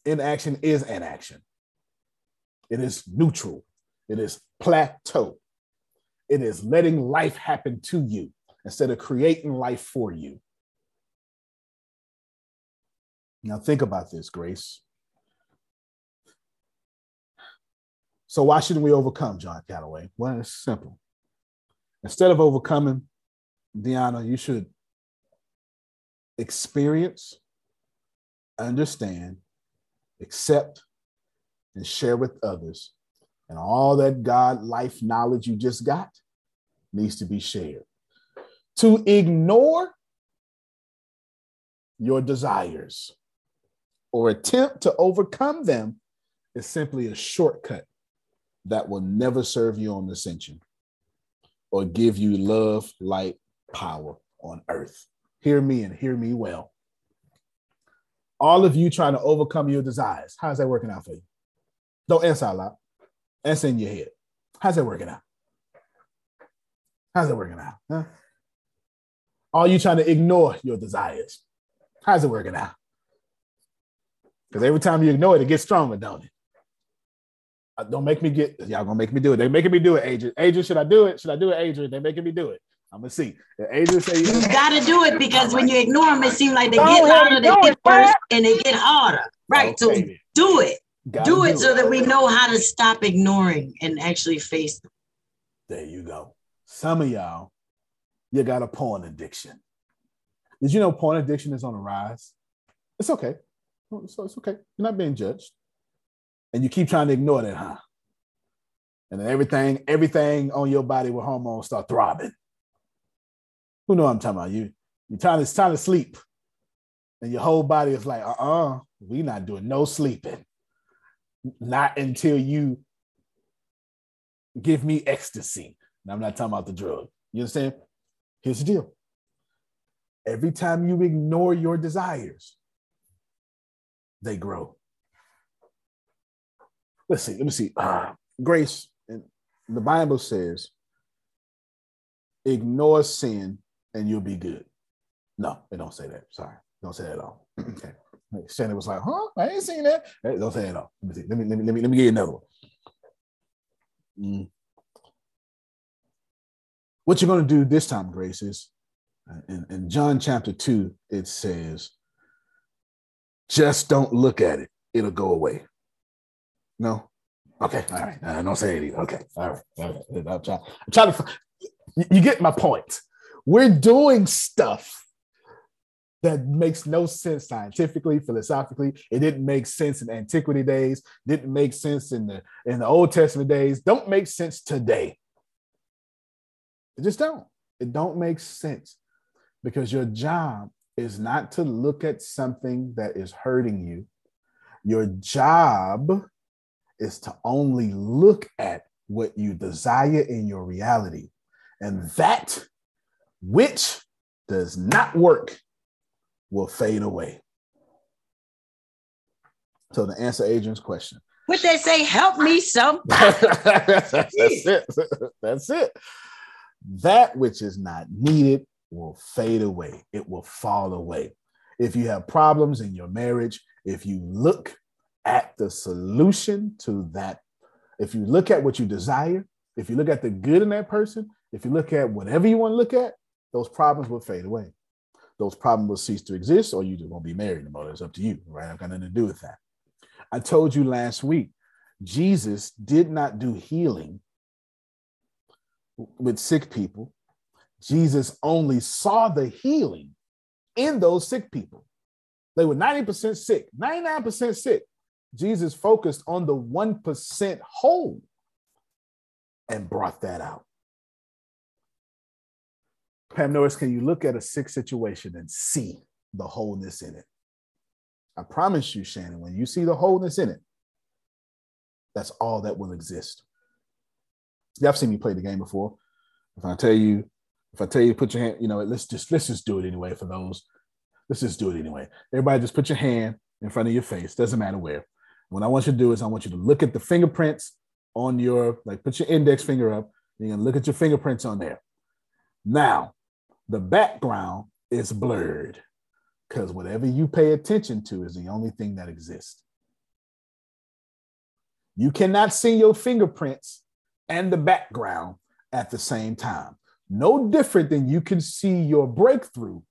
Inaction is an action. It is neutral. It is plateau. It is letting life happen to you instead of creating life for you. Now, think about this, Grace. So, why shouldn't we overcome, John Calloway? Well, it's simple. Instead of overcoming, Deanna, you should experience, understand, accept, and share with others. And all that God life knowledge you just got needs to be shared. To ignore your desires or attempt to overcome them is simply a shortcut that will never serve you on ascension or give you love, light, power on earth hear me and hear me well. All of you trying to overcome your desires. How's that working out for you? Don't answer out loud. Answer in your head. How's that working out? How's that working out? Huh? are you trying to ignore your desires? How's it working out? Because every time you ignore it, it gets stronger, don't it? Uh, don't make me get y'all gonna make me do it. They're making me do it, Adrian. Adrian, should I do it? Should I do it, Adrian? They're making me do it. I'm gonna see. Adrian say you gotta do it because when you ignore them, it seems like they get louder, they get worse, and they get harder. Right. Okay, so then. do it. Do, do it, it so that we know how to stop ignoring and actually face them. There you go. Some of y'all, you got a porn addiction. Did you know porn addiction is on the rise? It's okay. So it's okay. You're not being judged and you keep trying to ignore that, huh? And then everything, everything on your body with hormones start throbbing. Who know I'm talking about? You, you're trying to, it's time to sleep. And your whole body is like, uh-uh, we not doing no sleeping. Not until you give me ecstasy. And I'm not talking about the drug. You understand? Here's the deal. Every time you ignore your desires, they grow let's see, let me see. Uh, grace, and the Bible says, ignore sin and you'll be good. No, it don't say that. Sorry, don't say that at all. okay. Shannon was like, huh? I ain't seen that. Don't say at all. Let me, see. Let me, let me, let me, let me get another one. Mm. What you're going to do this time, Grace, is uh, in, in John chapter 2, it says, just don't look at it, it'll go away. No. Okay. All right. Uh, don't say it either. Okay. All right. All right. I'm trying. I'm trying to. You get my point. We're doing stuff that makes no sense scientifically, philosophically. It didn't make sense in antiquity days. Didn't make sense in the in the Old Testament days. Don't make sense today. It just don't. It don't make sense because your job is not to look at something that is hurting you. Your job is to only look at what you desire in your reality. And that which does not work will fade away. So to answer Adrian's question. Would they say, help me some? That's it. That's it. That which is not needed will fade away. It will fall away. If you have problems in your marriage, if you look at the solution to that, if you look at what you desire, if you look at the good in that person, if you look at whatever you want to look at, those problems will fade away. Those problems will cease to exist, or you just won't be married anymore. It's up to you, right? I've got nothing to do with that. I told you last week, Jesus did not do healing with sick people. Jesus only saw the healing in those sick people. They were 90% sick, 99% sick. Jesus focused on the 1% whole and brought that out. Pam Norris, can you look at a sick situation and see the wholeness in it? I promise you, Shannon, when you see the wholeness in it, that's all that will exist. I've seen me play the game before. If I tell you, if I tell you, put your hand, you know, let's just let's just do it anyway for those. Let's just do it anyway. Everybody, just put your hand in front of your face. Doesn't matter where. What I want you to do is I want you to look at the fingerprints on your, like put your index finger up. You're gonna look at your fingerprints on there. Now, the background is blurred because whatever you pay attention to is the only thing that exists. You cannot see your fingerprints and the background at the same time. No different than you can see your breakthrough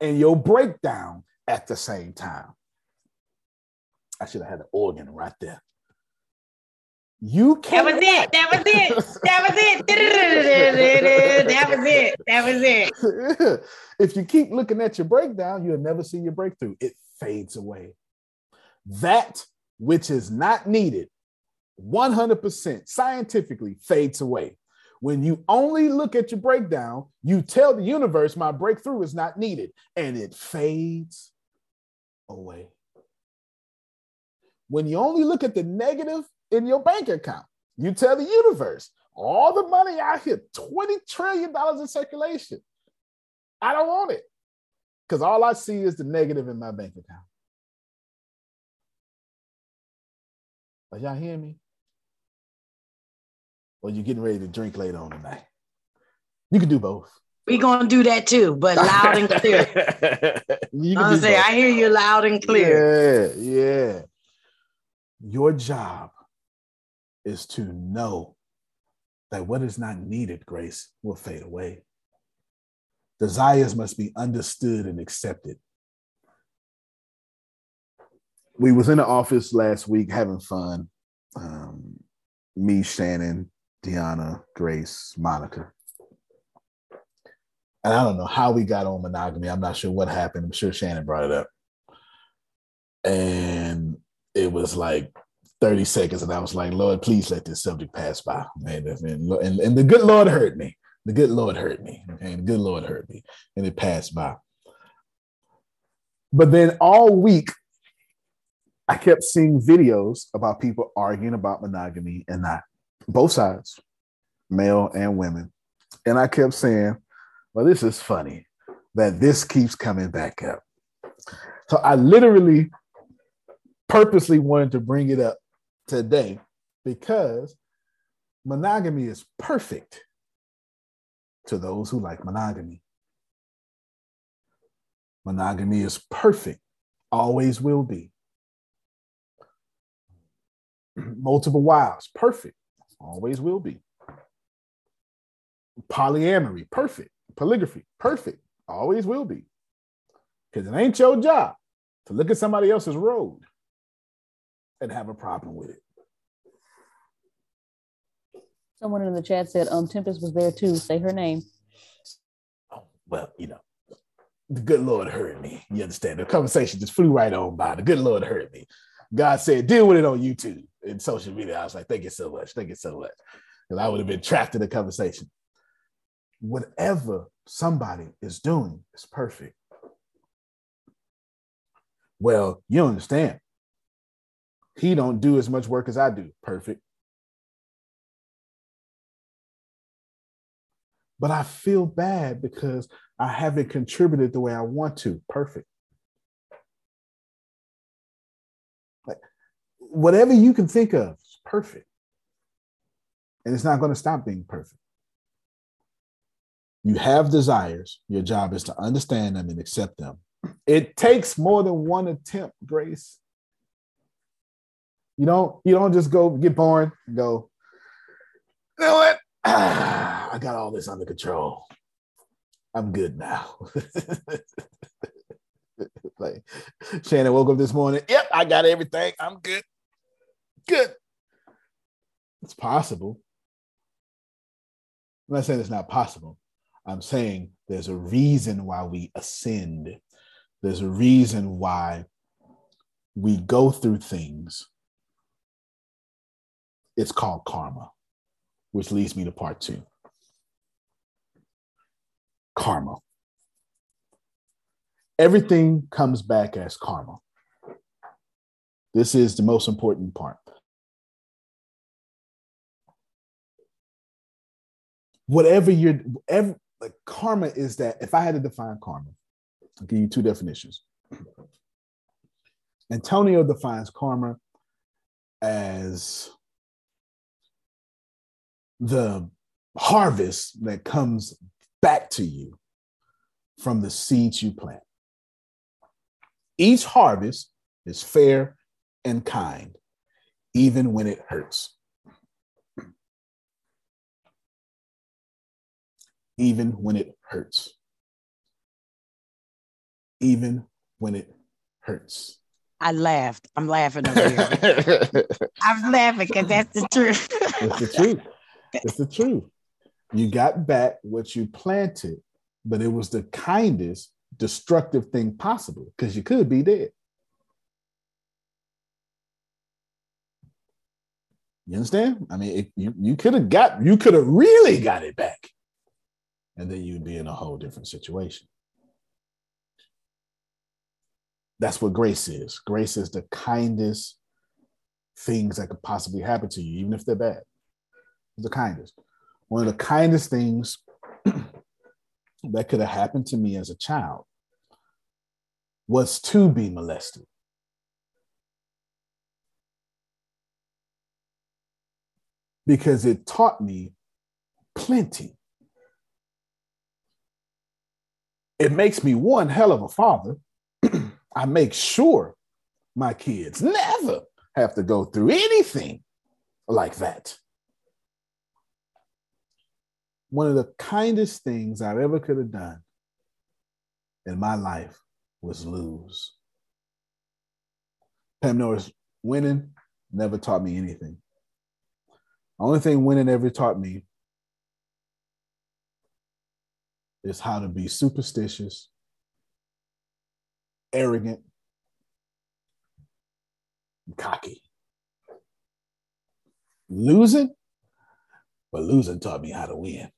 and your breakdown at the same time. I should have had an organ right there. You can That was it. That was it. That was it. that was it. That was it. if you keep looking at your breakdown, you'll never see your breakthrough. It fades away. That which is not needed 100% scientifically fades away. When you only look at your breakdown, you tell the universe my breakthrough is not needed, and it fades away when you only look at the negative in your bank account, you tell the universe, all the money out here, $20 trillion in circulation. I don't want it. Because all I see is the negative in my bank account. Are y'all hearing me? Or you getting ready to drink later on tonight? You can do both. We gonna do that too, but loud and clear. I'm say I hear you loud and clear. Yeah, yeah. Your job is to know that what is not needed, grace, will fade away. Desires must be understood and accepted. We was in the office last week having fun. Um, me, Shannon, Deanna, Grace, Monica. And I don't know how we got on monogamy. I'm not sure what happened. I'm sure Shannon brought it up. And it was like 30 seconds, and I was like, Lord, please let this subject pass by. And, and, and the good Lord heard me. The good Lord heard me. Okay, the good Lord heard me. And it passed by. But then all week, I kept seeing videos about people arguing about monogamy and not both sides, male and women. And I kept saying, well, this is funny that this keeps coming back up. So I literally purposely wanted to bring it up today because monogamy is perfect to those who like monogamy. Monogamy is perfect, always will be. Multiple wives, perfect, always will be. Polyamory, perfect. Polygraphy, perfect, always will be. Because it ain't your job to look at somebody else's road and have a problem with it. Someone in the chat said, um, Tempest was there too. Say her name. Oh, well, you know, the good Lord heard me. You understand? The conversation just flew right on by. The good Lord heard me. God said, deal with it on YouTube and social media. I was like, thank you so much. Thank you so much. Because I would have been trapped in the conversation. Whatever somebody is doing is perfect. Well, you understand. He don't do as much work as I do. Perfect. But I feel bad because I haven't contributed the way I want to. Perfect. Like whatever you can think of is perfect. And it's not going to stop being perfect. You have desires. Your job is to understand them and accept them. It takes more than one attempt, Grace. You don't you don't just go get born go, you know what? I got all this under control. I'm good now. like Shannon woke up this morning. Yep, I got everything. I'm good. Good. It's possible. I'm not saying it's not possible. I'm saying there's a reason why we ascend. There's a reason why we go through things it's called karma, which leads me to part two. Karma. Everything comes back as karma. This is the most important part. Whatever you're, ever, like karma is that if I had to define karma, I'll give you two definitions. Antonio defines karma as the harvest that comes back to you from the seeds you plant. Each harvest is fair and kind, even when it hurts. Even when it hurts. Even when it hurts. I laughed. I'm laughing over here. I'm laughing because that's the truth. it's the truth. It's the truth. You got back what you planted, but it was the kindest destructive thing possible because you could be dead. You understand? I mean, it, you, you could have got, you could have really got it back. And then you'd be in a whole different situation. That's what grace is. Grace is the kindest things that could possibly happen to you, even if they're bad the kindest. One of the kindest things that could have happened to me as a child was to be molested. Because it taught me plenty. It makes me one hell of a father. I make sure my kids never have to go through anything like that. One of the kindest things I ever could have done in my life was lose. Pam Norris winning never taught me anything. The only thing winning ever taught me is how to be superstitious, arrogant, cocky. Losing, but losing taught me how to win.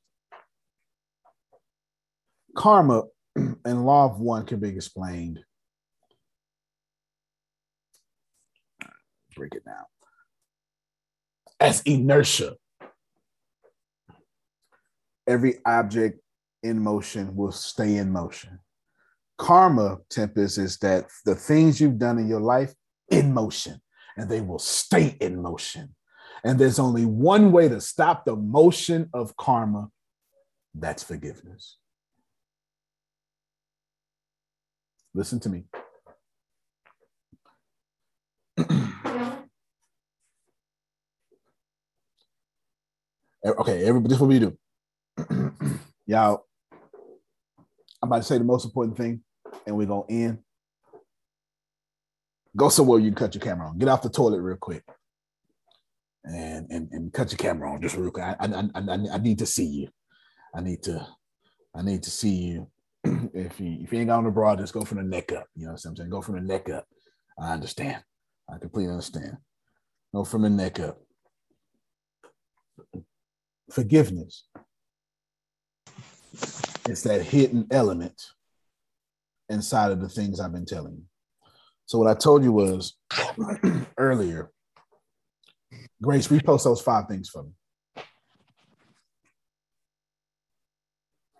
Karma and law of one can be explained. Break it down as inertia. Every object in motion will stay in motion. Karma, Tempest, is that the things you've done in your life in motion and they will stay in motion. And there's only one way to stop the motion of karma that's forgiveness. Listen to me. okay, everybody, this is what we do. Y'all, I'm about to say the most important thing, and we're gonna end. Go somewhere you can cut your camera on. Get off the toilet real quick, and and, and cut your camera on just real quick. I, I, I, I need to see you. I need to I need to see you. if you if you ain't got on the broad, just go from the neck up. You know what I'm saying? Go from the neck up. I understand. I completely understand. Go from the neck up. Forgiveness it's that hidden element inside of the things I've been telling you. So what I told you was earlier, Grace, repost those five things for me.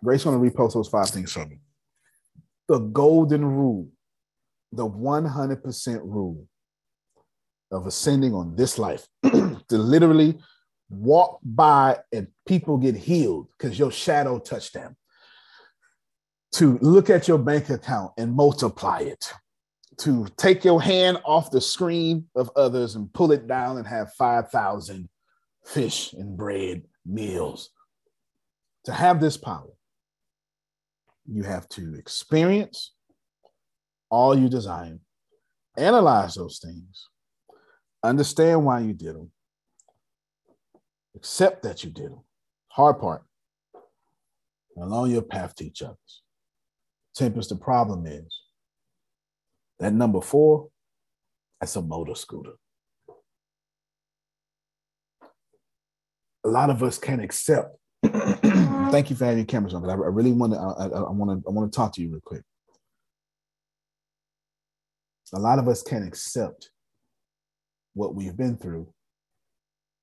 Grace going to repost those five things for me. The golden rule, the 100% rule of ascending on this life, to literally walk by and people get healed because your shadow touched them to look at your bank account and multiply it, to take your hand off the screen of others and pull it down and have 5,000 fish and bread meals. To have this power, you have to experience all you desire, analyze those things, understand why you did them, accept that you did them. Hard part. Along your path to each other's. Tempest, the problem is that number four, that's a motor scooter. A lot of us can't accept. Thank you for having your cameras on, but I, I really want to. I, want to. I want to talk to you real quick. A lot of us can't accept what we've been through,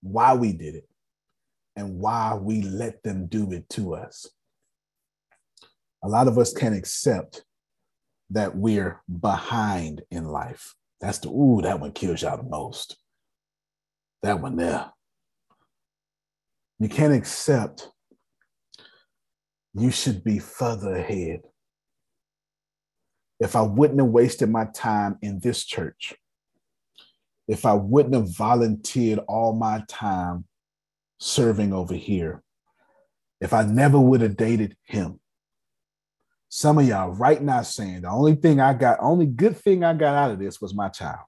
why we did it, and why we let them do it to us a lot of us can't accept that we're behind in life. That's the, ooh, that one kills y'all the most. That one there. You can't accept you should be further ahead. If I wouldn't have wasted my time in this church, if I wouldn't have volunteered all my time serving over here, if I never would have dated him, some of y'all right now saying the only thing I got, only good thing I got out of this was my child.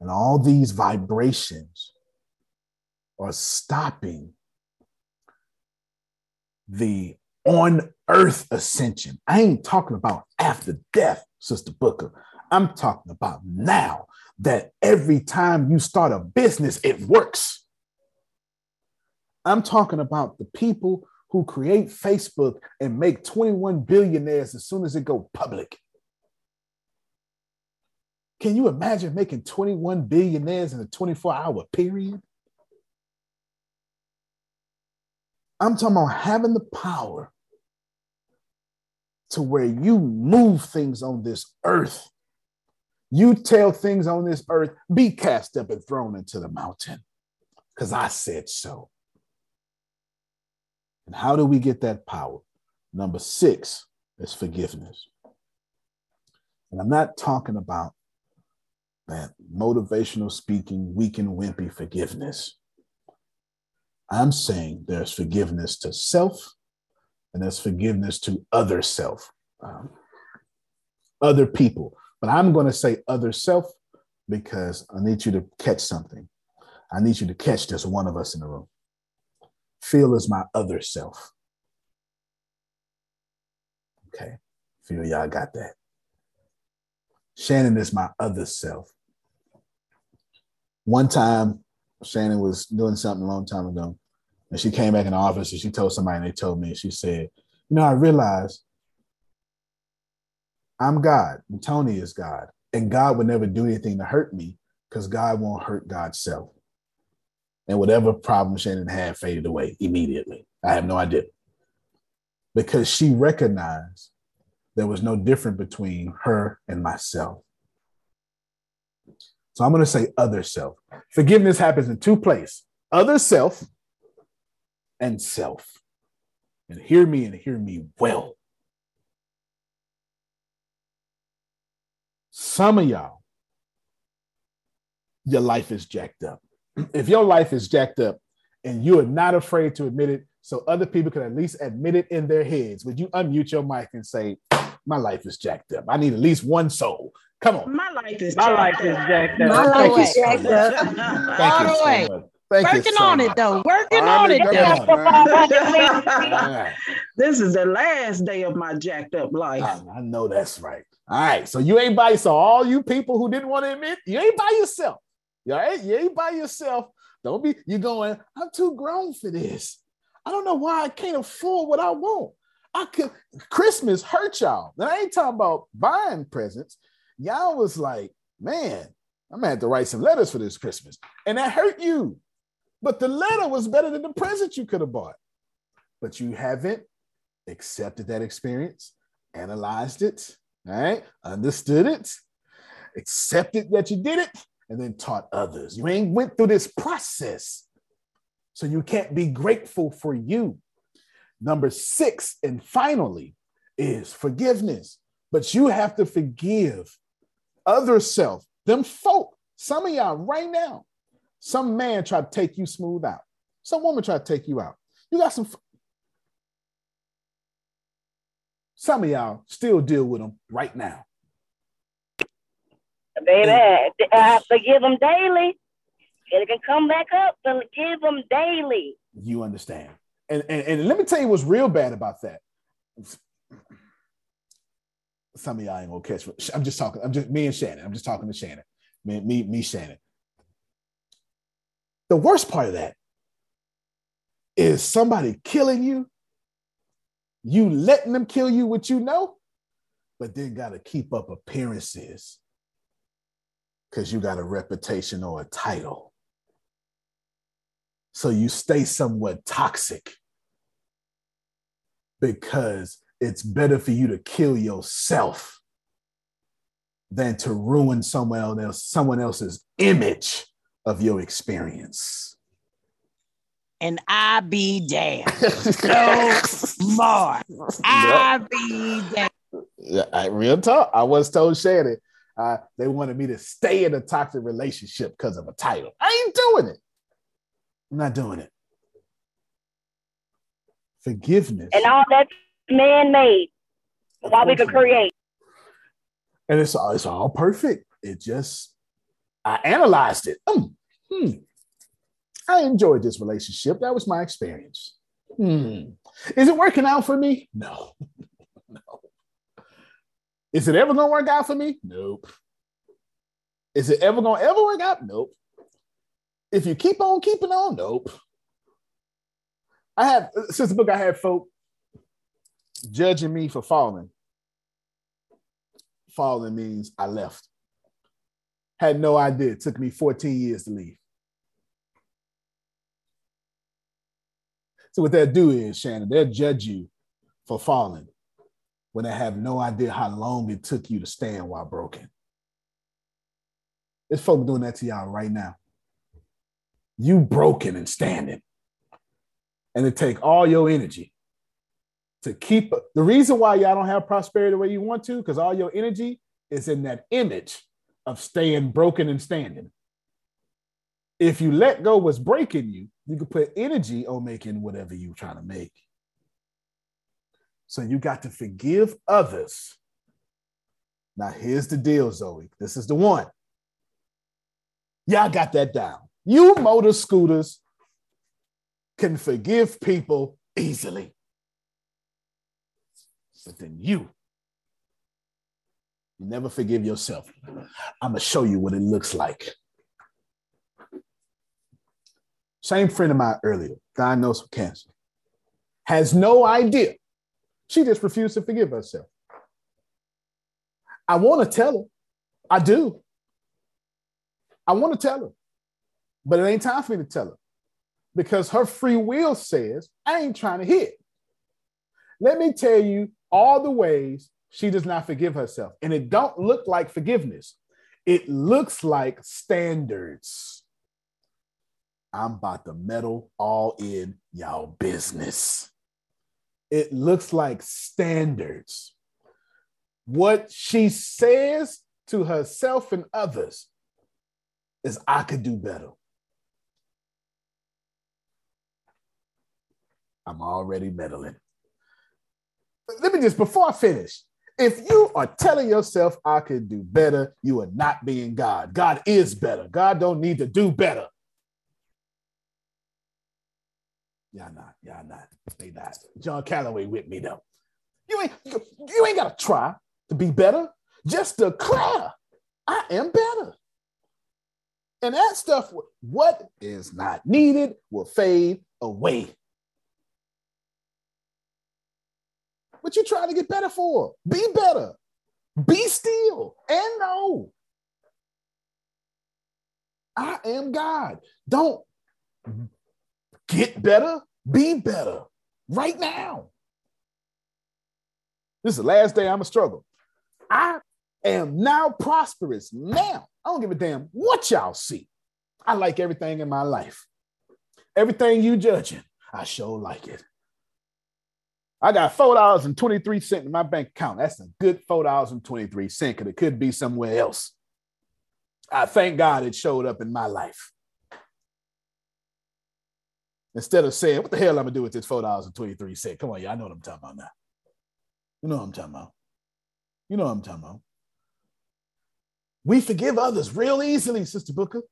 And all these vibrations are stopping the on earth ascension. I ain't talking about after death, Sister Booker. I'm talking about now that every time you start a business, it works. I'm talking about the people who create Facebook and make 21 billionaires as soon as it go public. Can you imagine making 21 billionaires in a 24 hour period? I'm talking about having the power to where you move things on this earth. You tell things on this earth, be cast up and thrown into the mountain, because I said so. And how do we get that power? Number six is forgiveness. And I'm not talking about that motivational speaking, weak and wimpy forgiveness. I'm saying there's forgiveness to self and there's forgiveness to other self, um, other people. But I'm going to say other self because I need you to catch something. I need you to catch this one of us in the room. Phil is my other self. Okay. Feel y'all got that. Shannon is my other self. One time, Shannon was doing something a long time ago, and she came back in the office and she told somebody, and they told me, she said, You know, I realized I'm God and Tony is God, and God would never do anything to hurt me because God won't hurt God's self. And whatever problem Shannon had faded away immediately. I have no idea. Because she recognized there was no difference between her and myself. So I'm going to say other self. Forgiveness happens in two places other self and self. And hear me and hear me well. Some of y'all, your life is jacked up. If your life is jacked up and you are not afraid to admit it, so other people can at least admit it in their heads, would you unmute your mic and say, My life is jacked up? I need at least one soul Come on. My life is my life is jacked up. My life is jacked up. All the way. Thank Working so on much. it though. Working on it. Though. This is the last day of my jacked up life. I, I know that's right. All right. So you ain't by so all you people who didn't want to admit, you ain't by yourself. All right. You ain't by yourself. Don't be you going, I'm too grown for this. I don't know why I can't afford what I want. I could Christmas hurt y'all. And I ain't talking about buying presents y'all was like, man, I'm gonna have to write some letters for this Christmas. And that hurt you. But the letter was better than the present you could have bought. But you haven't accepted that experience, analyzed it, right? Understood it, accepted that you did it, and then taught others. You ain't went through this process. So you can't be grateful for you. Number six, and finally, is forgiveness. But you have to forgive other self, them folk, some of y'all right now, some man try to take you smooth out. Some woman try to take you out. You got some. Some of y'all still deal with them right now. Baby, I forgive them daily. And it can come back up. Forgive them daily. You understand. And, and, and let me tell you what's real bad about that some of y'all ain't gonna catch. I'm just talking. I'm just me and Shannon. I'm just talking to Shannon. Me, me, me, Shannon. The worst part of that is somebody killing you. You letting them kill you, what you know, but then got to keep up appearances because you got a reputation or a title. So you stay somewhat toxic because it's better for you to kill yourself than to ruin someone else someone else's image of your experience and I be damned. No more. I be damned. Yeah, I, real talk. I was told Shannon uh, they wanted me to stay in a toxic relationship because of a title. I ain't doing it. I'm not doing it. Forgiveness. And all that man-made while we could create. And it's all, it's all perfect. It just I analyzed it. Mm, hmm. I enjoyed this relationship. That was my experience. Hmm. Is it working out for me? No. no. Is it ever gonna work out for me? Nope. Is it ever gonna ever work out? Nope. If you keep on keeping on, nope. I have since the book I had folk judging me for falling. Falling means I left. Had no idea. It took me 14 years to leave. So what they'll do is, Shannon, they'll judge you for falling when they have no idea how long it took you to stand while broken. There's folk doing that to y'all right now. You broken and standing. And it take all your energy to keep the reason why y'all don't have prosperity the way you want to, because all your energy is in that image of staying broken and standing. If you let go what's breaking you, you can put energy on making whatever you're trying to make. So you got to forgive others. Now, here's the deal, Zoe. This is the one. Y'all got that down. You motor scooters can forgive people easily. But then you, you never forgive yourself. I'm going to show you what it looks like. Same friend of mine earlier, diagnosed with cancer, has no idea. She just refused to forgive herself. I want to tell her. I do. I want to tell her, but it ain't time for me to tell her because her free will says, I ain't trying to hit. Let me tell you all the ways she does not forgive herself. And it don't look like forgiveness. It looks like standards. I'm about to meddle all in y'all business. It looks like standards. What she says to herself and others is, I could do better. I'm already meddling. Let me just, before I finish, if you are telling yourself I could do better, you are not being God. God is better. God don't need to do better. Y'all not, y'all not. They not. John Calloway with me though. You ain't you ain't gotta try to be better. Just declare, I am better. And that stuff, what is not needed will fade away. What you trying to get better for? Be better. Be still and know. I am God. Don't get better, be better right now. This is the last day I'm a struggle. I am now prosperous now. I don't give a damn what y'all see. I like everything in my life. Everything you judging, I sure like it. I got four dollars and twenty three cent in my bank account. That's a good four dollars and twenty three cent, because it could be somewhere else. I thank God it showed up in my life. Instead of saying, "What the hell I'm gonna do with this four dollars and twenty three cent?" Come on, y'all know what I'm talking about now. You know what I'm talking about. You know what I'm talking about. We forgive others real easily, Sister Booker,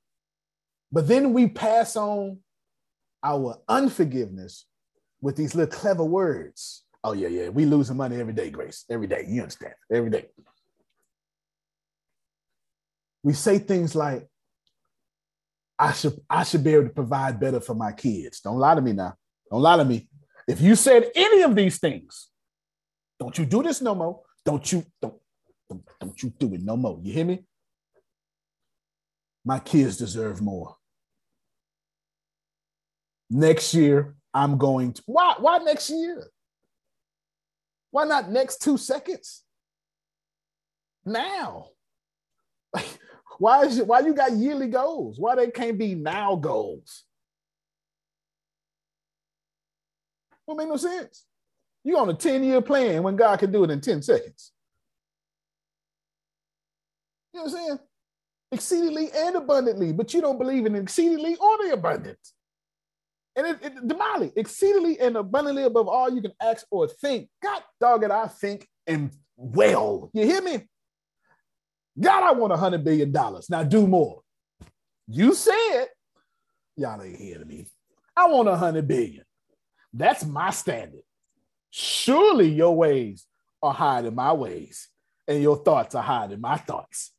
but then we pass on our unforgiveness with these little clever words. Oh, yeah, yeah. We losing money every day, Grace. Every day. You understand? Every day. We say things like, I should, I should be able to provide better for my kids. Don't lie to me now. Don't lie to me. If you said any of these things, don't you do this no more. Don't you, don't, don't, don't you do it no more. You hear me? My kids deserve more. Next year, I'm going to. Why? Why next year? Why not next two seconds? Now. Why is it, why you got yearly goals? Why they can't be now goals? Well, make no sense. You on a 10-year plan when God can do it in 10 seconds. You know what I'm saying? Exceedingly and abundantly, but you don't believe in exceedingly or the abundance. And it, it Damali, exceedingly and abundantly above all you can ask or think. God dog it, I think and well. You hear me? God, I want a hundred billion dollars. Now do more. You said, y'all ain't hearing me. I want a hundred billion. That's my standard. Surely your ways are higher than my ways, and your thoughts are higher than my thoughts.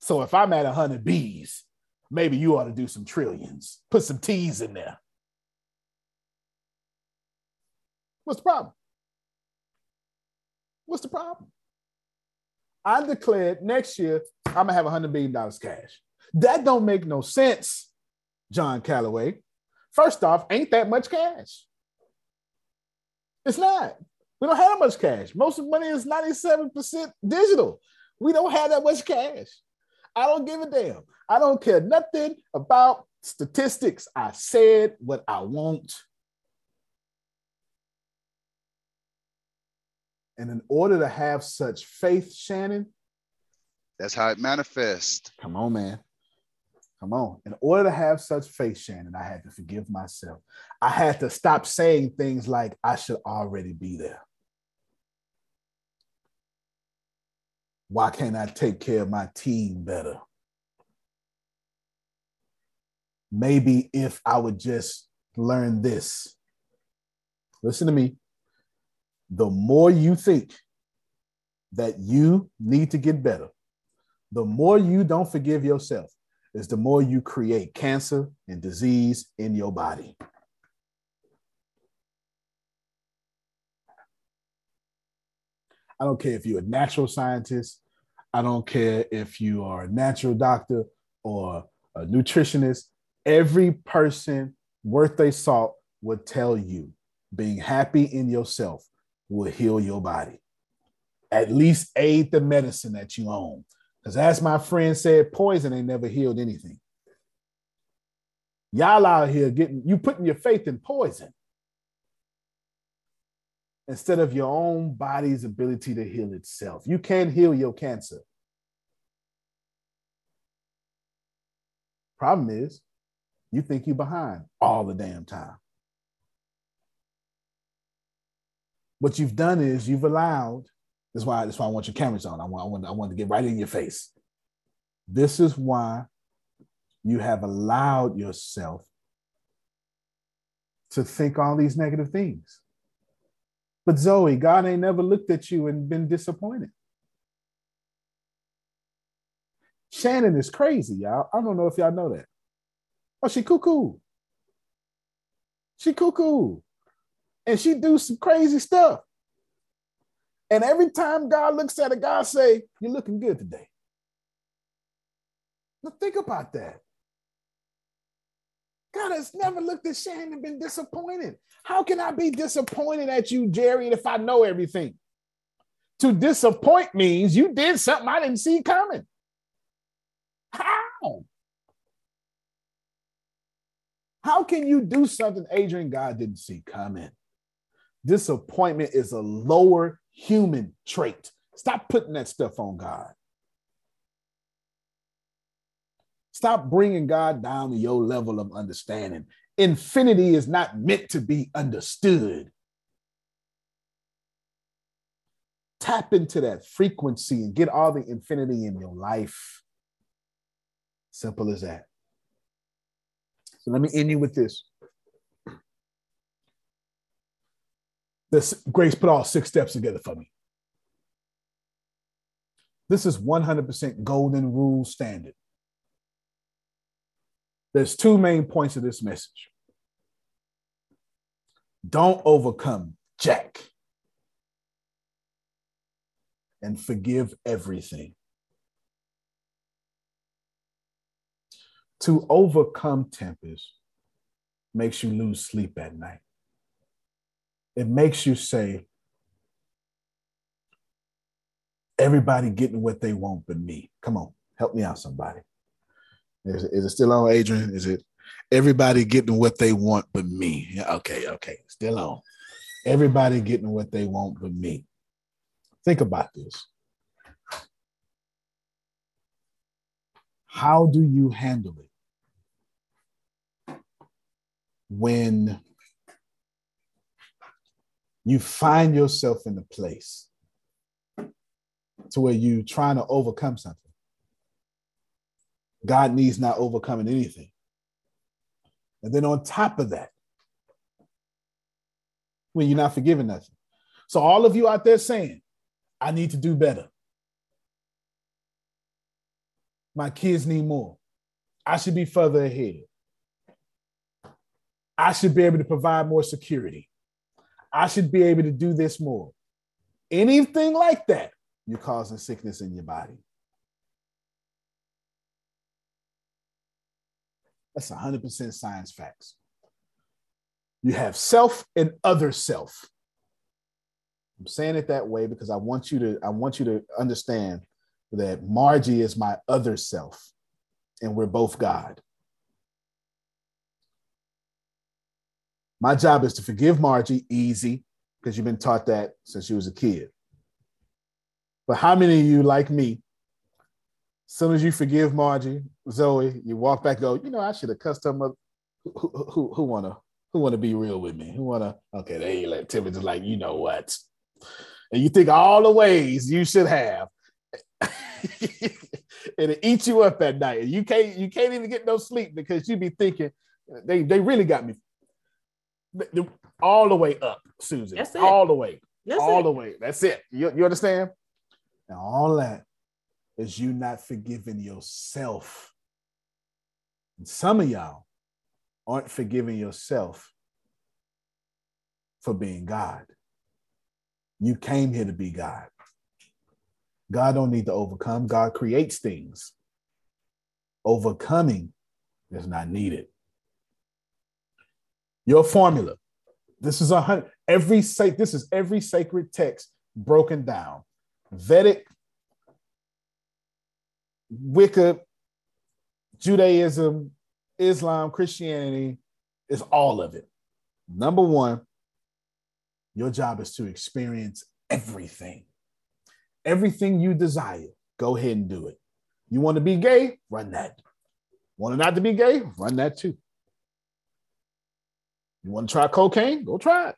So if I'm at a hundred B's, maybe you ought to do some trillions. Put some T's in there. What's the problem? What's the problem? I declared next year I'm gonna have a hundred billion dollars cash. That don't make no sense, John Calloway. First off, ain't that much cash? It's not. We don't have much cash. Most of the money is 97% digital. We don't have that much cash. I don't give a damn. I don't care nothing about statistics. I said what I want And in order to have such faith, Shannon, that's how it manifests. Come on, man. Come on. In order to have such faith, Shannon, I had to forgive myself. I had to stop saying things like, I should already be there. Why can't I take care of my team better? Maybe if I would just learn this. Listen to me. The more you think that you need to get better, the more you don't forgive yourself, is the more you create cancer and disease in your body. I don't care if you're a natural scientist. I don't care if you are a natural doctor or a nutritionist. Every person worth their salt would tell you being happy in yourself will heal your body. At least aid the medicine that you own. Because as my friend said, poison ain't never healed anything. Y'all out here getting you putting your faith in poison instead of your own body's ability to heal itself. You can't heal your cancer. Problem is, you think you're behind all the damn time. What you've done is you've allowed, that's why, that's why I want your cameras on. I want, I want, I want to get right in your face. This is why you have allowed yourself to think all these negative things. But Zoe, God ain't never looked at you and been disappointed. Shannon is crazy, y'all. I don't know if y'all know that. Oh, she cuckoo. She cuckoo. And she do some crazy stuff. And every time God looks at her, God say, you're looking good today. Now think about that. God has never looked at Shannon and been disappointed. How can I be disappointed at you, Jerry, if I know everything? To disappoint means you did something I didn't see coming. How? How can you do something Adrian God didn't see coming? Disappointment is a lower human trait. Stop putting that stuff on God. Stop bringing God down to your level of understanding. Infinity is not meant to be understood. Tap into that frequency and get all the infinity in your life. Simple as that. So let me end you with this. This Grace put all six steps together for me. This is 100% golden rule standard. There's two main points of this message. Don't overcome Jack and forgive everything. To overcome tempest makes you lose sleep at night. It makes you say, everybody getting what they want but me. Come on, help me out, somebody. Is, is it still on, Adrian? Is it everybody getting what they want but me? Okay, okay, still on. Everybody getting what they want but me. Think about this. How do you handle it when you find yourself in a place to where you're trying to overcome something? God needs not overcoming anything. And then on top of that, when you're not forgiving nothing. So all of you out there saying, I need to do better. My kids need more. I should be further ahead. I should be able to provide more security. I should be able to do this more. Anything like that, you're causing sickness in your body. That's 100% science facts. You have self and other self. I'm saying it that way because I want you to I want you to understand that Margie is my other self and we're both God. My job is to forgive Margie easy because you've been taught that since you was a kid. But how many of you, like me, as soon as you forgive Margie, Zoe, you walk back, go, you know, I should have cussed her mother. Who, who, who wanna who wanna be real with me? Who wanna? Okay, they ain't let Timothy's like, you know what? And you think all the ways you should have, and it eats you up at night. And you can't you can't even get no sleep because you be thinking they they really got me all the way up, Susan. All the way. That's all it. the way. That's it. You, you understand? And all that is you not forgiving yourself. And some of y'all aren't forgiving yourself for being God. You came here to be God. God don't need to overcome. God creates things. Overcoming is not needed. Your formula. This is a hundred. Every this is every sacred text broken down. Vedic, Wicca, Judaism, Islam, Christianity is all of it. Number one, your job is to experience everything. Everything you desire, go ahead and do it. You want to be gay? Run that. Want to not to be gay? Run that too. You want to try cocaine? Go try it.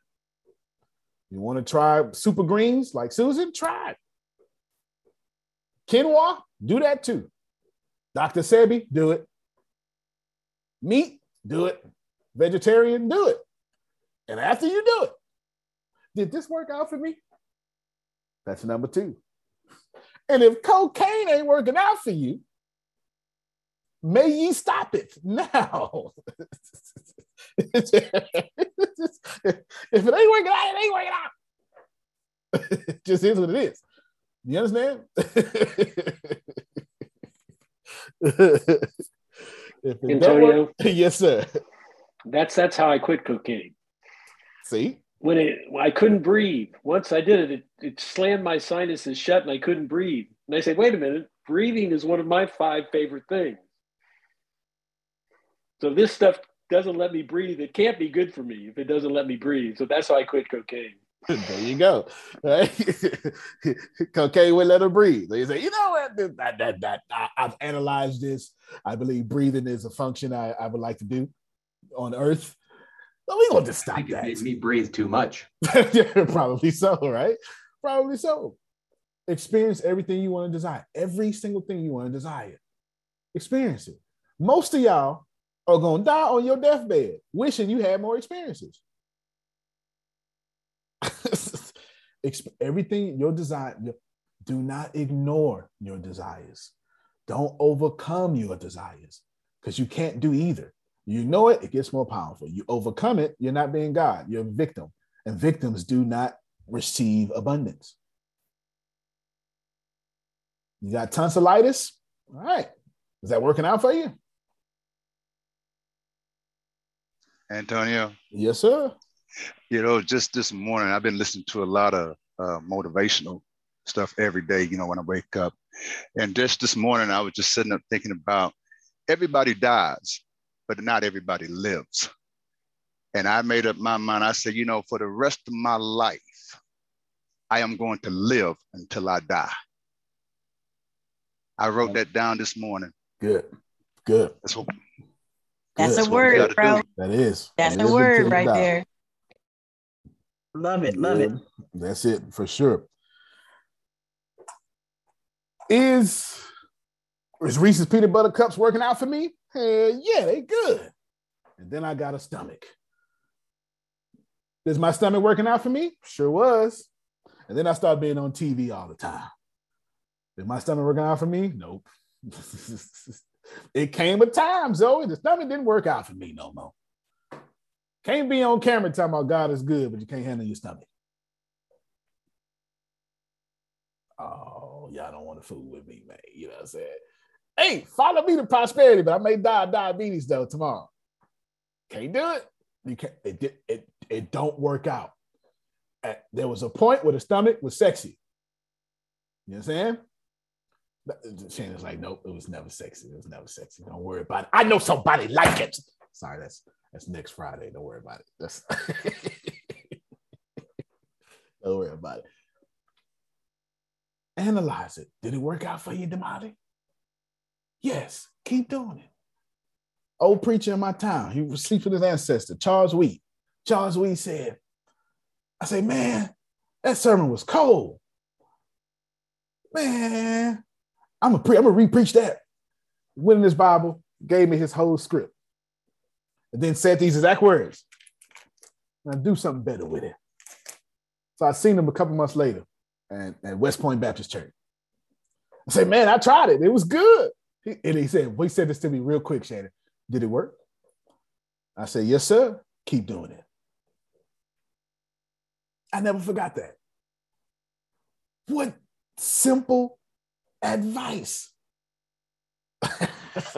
You want to try super greens like Susan? Try it. Quinoa, do that too. Dr. Sebi, do it. Meat, do it. Vegetarian, do it. And after you do it, did this work out for me? That's number two. And if cocaine ain't working out for you, may ye stop it now. if it ain't working out, it ain't working out. it just is what it is. You understand? Antonio, work, yes, sir. That's that's how I quit cocaine. See, when it I couldn't breathe. Once I did it, it, it slammed my sinuses shut, and I couldn't breathe. And I said, "Wait a minute, breathing is one of my five favorite things." So this stuff doesn't let me breathe. It can't be good for me if it doesn't let me breathe. So that's how I quit cocaine. there you go. Right? Cocaine would let her breathe. They say, you know what? That, that, that, I, have analyzed this. I believe breathing is a function I, I would like to do on Earth. But we gonna just stop I think that. It made me breathe too much. yeah, probably so, right? Probably so. Experience everything you want to desire. Every single thing you want to desire. Experience it. Most of y'all are gonna die on your deathbed, wishing you had more experiences. everything your desire do not ignore your desires. Don't overcome your desires because you can't do either. You know it it gets more powerful. You overcome it you're not being god you're a victim and victims do not receive abundance. You got tonsillitis? All right. Is that working out for you antonio yes sir you know, just this morning, I've been listening to a lot of uh, motivational stuff every day, you know, when I wake up. And just this morning, I was just sitting up thinking about everybody dies, but not everybody lives. And I made up my mind. I said, you know, for the rest of my life, I am going to live until I die. I wrote that down this morning. Good. Good. That's what, That's a word, bro. Do. That is. That's that a is word right there. Love it, love yeah, it. That's it for sure. Is is Reese's peanut butter cups working out for me? Hell yeah, they good. And then I got a stomach. Is my stomach working out for me? Sure was. And then I started being on TV all the time. Is my stomach working out for me? Nope. it came a time, Zoe. The stomach didn't work out for me no more. Can't be on camera talking about God is good, but you can't handle your stomach. Oh, y'all don't want to fool with me, man. You know what I'm saying? Hey, follow me to prosperity, but I may die of diabetes though tomorrow. Can't do it. You can't. It it it don't work out. There was a point where the stomach was sexy. You know what I'm saying? Shannon's like, nope, it was never sexy. It was never sexy. Don't worry about it. I know somebody like it. Sorry, that's that's next Friday. Don't worry about it. That's don't worry about it. Analyze it. Did it work out for you, Damali? Yes, keep doing it. Old preacher in my town, he was sleeping with his ancestor, Charles Wheat. Charles Wheat said, I say, man, that sermon was cold. Man, I'm gonna pre- I'm gonna re-preach that. Went in his Bible, gave me his whole script, and then said these exact words. Now do something better with it. So I seen him a couple months later at, at West Point Baptist Church. I said, man, I tried it. It was good. He, and he said, well, he said this to me real quick, Shannon. Did it work? I said, yes, sir. Keep doing it. I never forgot that. What simple advice.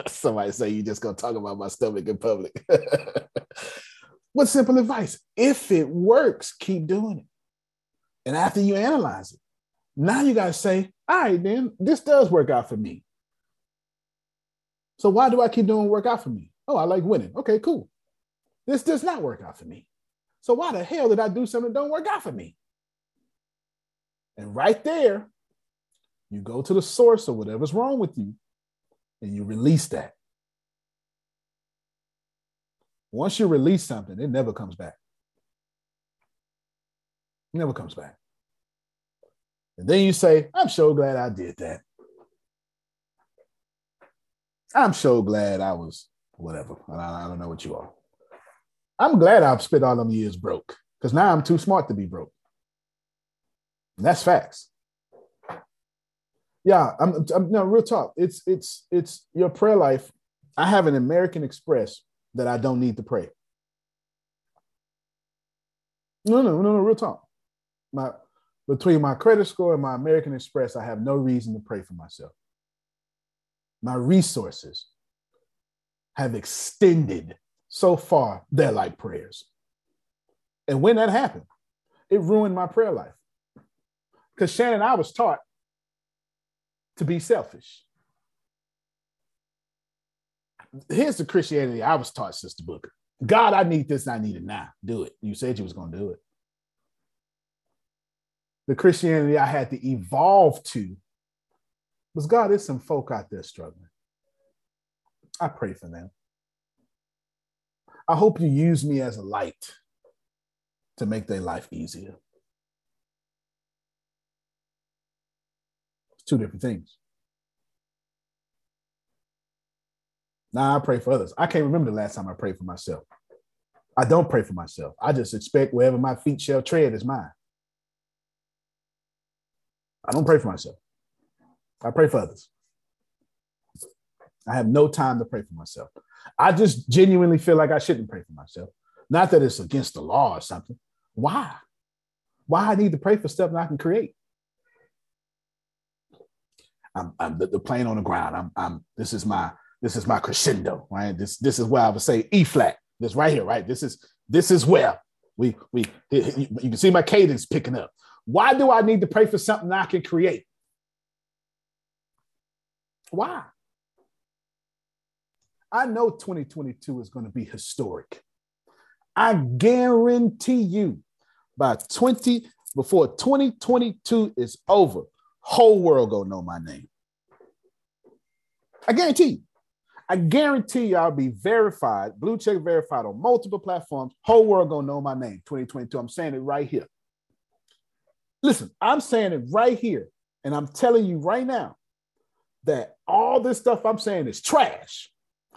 Somebody say you just gonna talk about my stomach in public. what simple advice? If it works, keep doing it. And after you analyze it, now you gotta say, all right, then this does work out for me. So why do I keep doing work out for me? Oh, I like winning. Okay, cool. This does not work out for me. So why the hell did I do something that don't work out for me? And right there, you go to the source of whatever's wrong with you and you release that. Once you release something, it never comes back. It never comes back. And then you say, I'm so glad I did that. I'm so glad I was whatever. I, don't know what you are. I'm glad I've spent all them years broke because now I'm too smart to be broke. And that's facts. Yeah, I'm, I'm no real talk. It's it's it's your prayer life. I have an American Express that I don't need to pray. No, no, no, no, real talk. My between my credit score and my American Express, I have no reason to pray for myself. My resources have extended so far, they're like prayers. And when that happened, it ruined my prayer life. Because Shannon, I was taught to be selfish. Here's the Christianity I was taught, Sister Booker. God, I need this, I need it now. Do it. You said you was to do it. The Christianity I had to evolve to was God, there's some folk out there struggling. I pray for them. I hope you use me as a light to make their life easier. It's two different things. Now I pray for others. I can't remember the last time I prayed for myself. I don't pray for myself. I just expect wherever my feet shall tread is mine. I don't pray for myself. I pray for others. I have no time to pray for myself. I just genuinely feel like I shouldn't pray for myself. Not that it's against the law or something. Why? Why I need to pray for stuff that I can create? I'm, I'm the, the plane on the ground. I'm, I'm this is my this is my crescendo, right? This this is where I would say E flat. This right here, right? This is this is where we we you can see my cadence picking up. Why do I need to pray for something I can create? Why? I know 2022 is going to be historic. I guarantee you by 20 before 2022 is over, whole world gonna know my name. I guarantee you. I guarantee you I'll be verified, blue check verified on multiple platforms. Whole world gonna know my name. 2022. I'm saying it right here. Listen, I'm saying it right here, and I'm telling you right now that all this stuff I'm saying is trash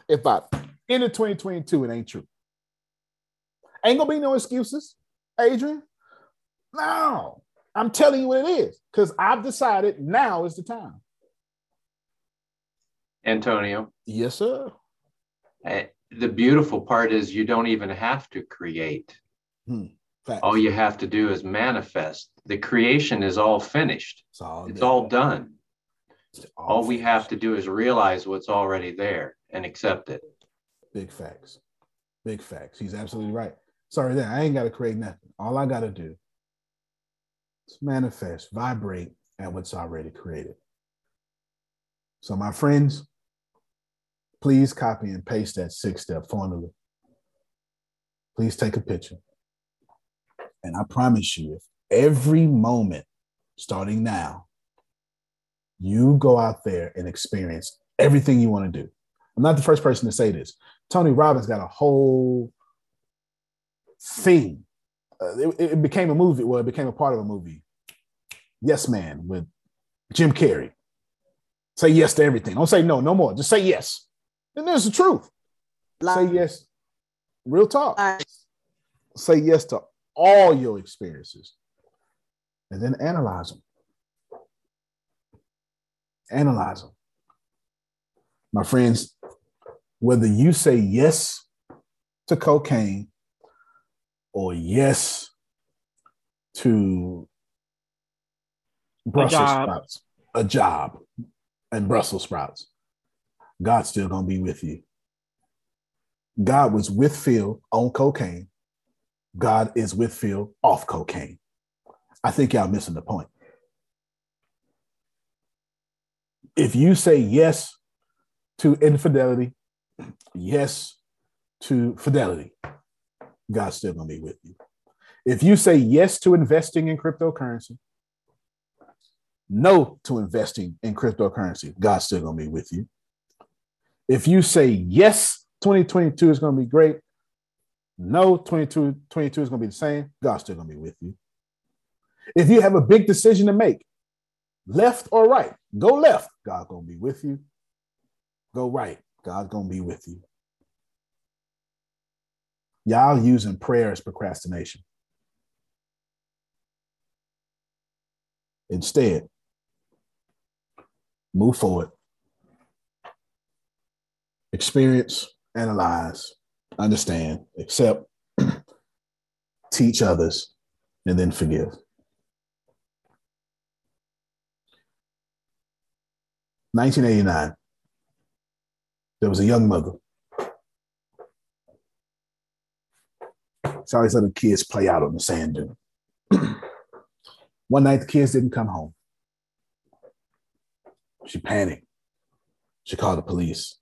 if I enter 2022, it ain't true. Ain't gonna be no excuses, Adrian. No, I'm telling you what it is because I've decided now is the time. Antonio. Yes, sir. Uh, the beautiful part is you don't even have to create. Hmm. All you have to do is manifest. The creation is all finished. It's all, it's all done. It's all, all we have to do is realize what's already there and accept it. Big facts. Big facts. He's absolutely right. Sorry, that I ain't got to create nothing. All I got to do is manifest, vibrate at what's already created. So, my friends, please copy and paste that six step formula. Please take a picture. And I promise you, if every moment starting now, You go out there and experience everything you want to do. I'm not the first person to say this. Tony Robbins got a whole thing. Uh, it, it became a movie. Well, it became a part of a movie. Yes Man with Jim Carrey. Say yes to everything. Don't say no, no more. Just say yes. And there's the truth. Say yes. Real talk. Say yes to all your experiences. And then analyze them. Analyze them. My friends, whether you say yes to cocaine or yes to Brussels sprouts, a job, and Brussels sprouts, God's still gonna be with you. God was with Phil on cocaine. God is with Phil off cocaine. I think y'all missing the point. If you say yes to infidelity, yes to fidelity, God's still going to be with you. If you say yes to investing in cryptocurrency, no to investing in cryptocurrency, God's still going to be with you. If you say yes, 2022 is going to be great, no, 22, 22 is going to be the same, God's still going to be with you. If you have a big decision to make, left or right, go left, God's going to be with you. Go right, God's going to be with you. Y'all using prayer as procrastination. Instead, move forward, experience, analyze, understand, accept, teach others, and then forgive. 1989, there was a young mother saw these other kids play out on the sand dune. One night, the kids didn't come home. She panicked. She called the police.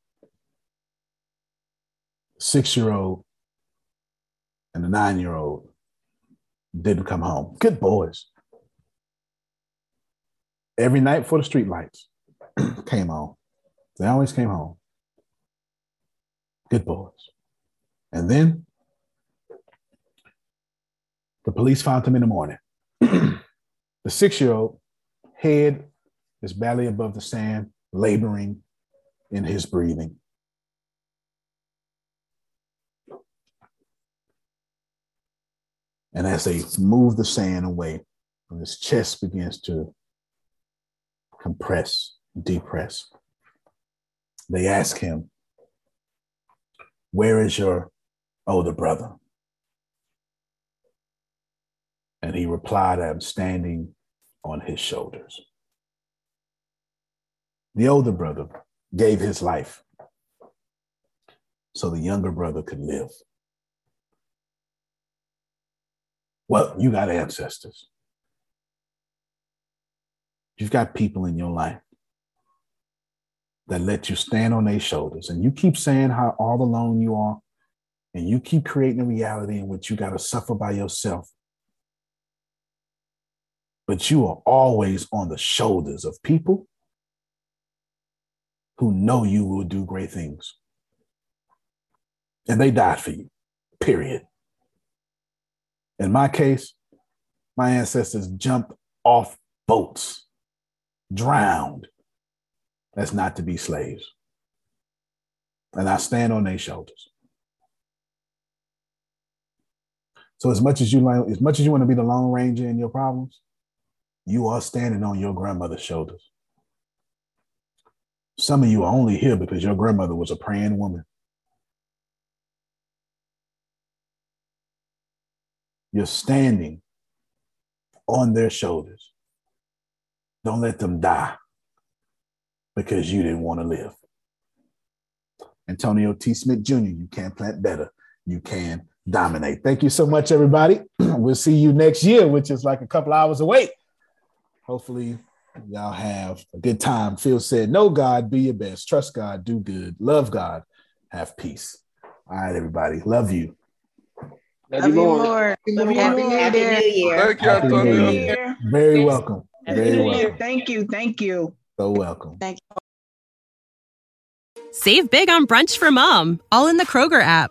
Six year old and the nine year old didn't come home. Good boys. Every night before the street lights came on, they always came home. Good boys. And then the police found him in the morning. the six year old head is barely above the sand, laboring in his breathing. And as they move the sand away, his chest begins to compress, depress. They ask him, Where is your older brother? And he replied, I'm standing on his shoulders. The older brother gave his life so the younger brother could live. Well, you got ancestors. You've got people in your life that let you stand on their shoulders. And you keep saying how all alone you are, and you keep creating a reality in which you got to suffer by yourself but you are always on the shoulders of people who know you will do great things. And they died for you, period. In my case, my ancestors jumped off boats, drowned. That's not to be slaves. And I stand on their shoulders. So as much as you as much as you want to be the Lone Ranger in your problems, you are standing on your grandmother's shoulders. Some of you are only here because your grandmother was a praying woman. You're standing on their shoulders. Don't let them die because you didn't want to live. Antonio T. Smith Jr., you can plant better. You can dominate. Thank you so much, everybody. we'll see you next year, which is like a couple hours away. Hopefully, y'all have a good time. Phil said, Know God, be your best. Trust God, do good. Love God, have peace. All right, everybody. Love you. Love, you more. Love you Happy, Happy New Year. Thank you, Antonio. Very welcome. Very welcome. Thank you. Thank you. So welcome. Thank you. Save big on brunch for mom, all in the Kroger app.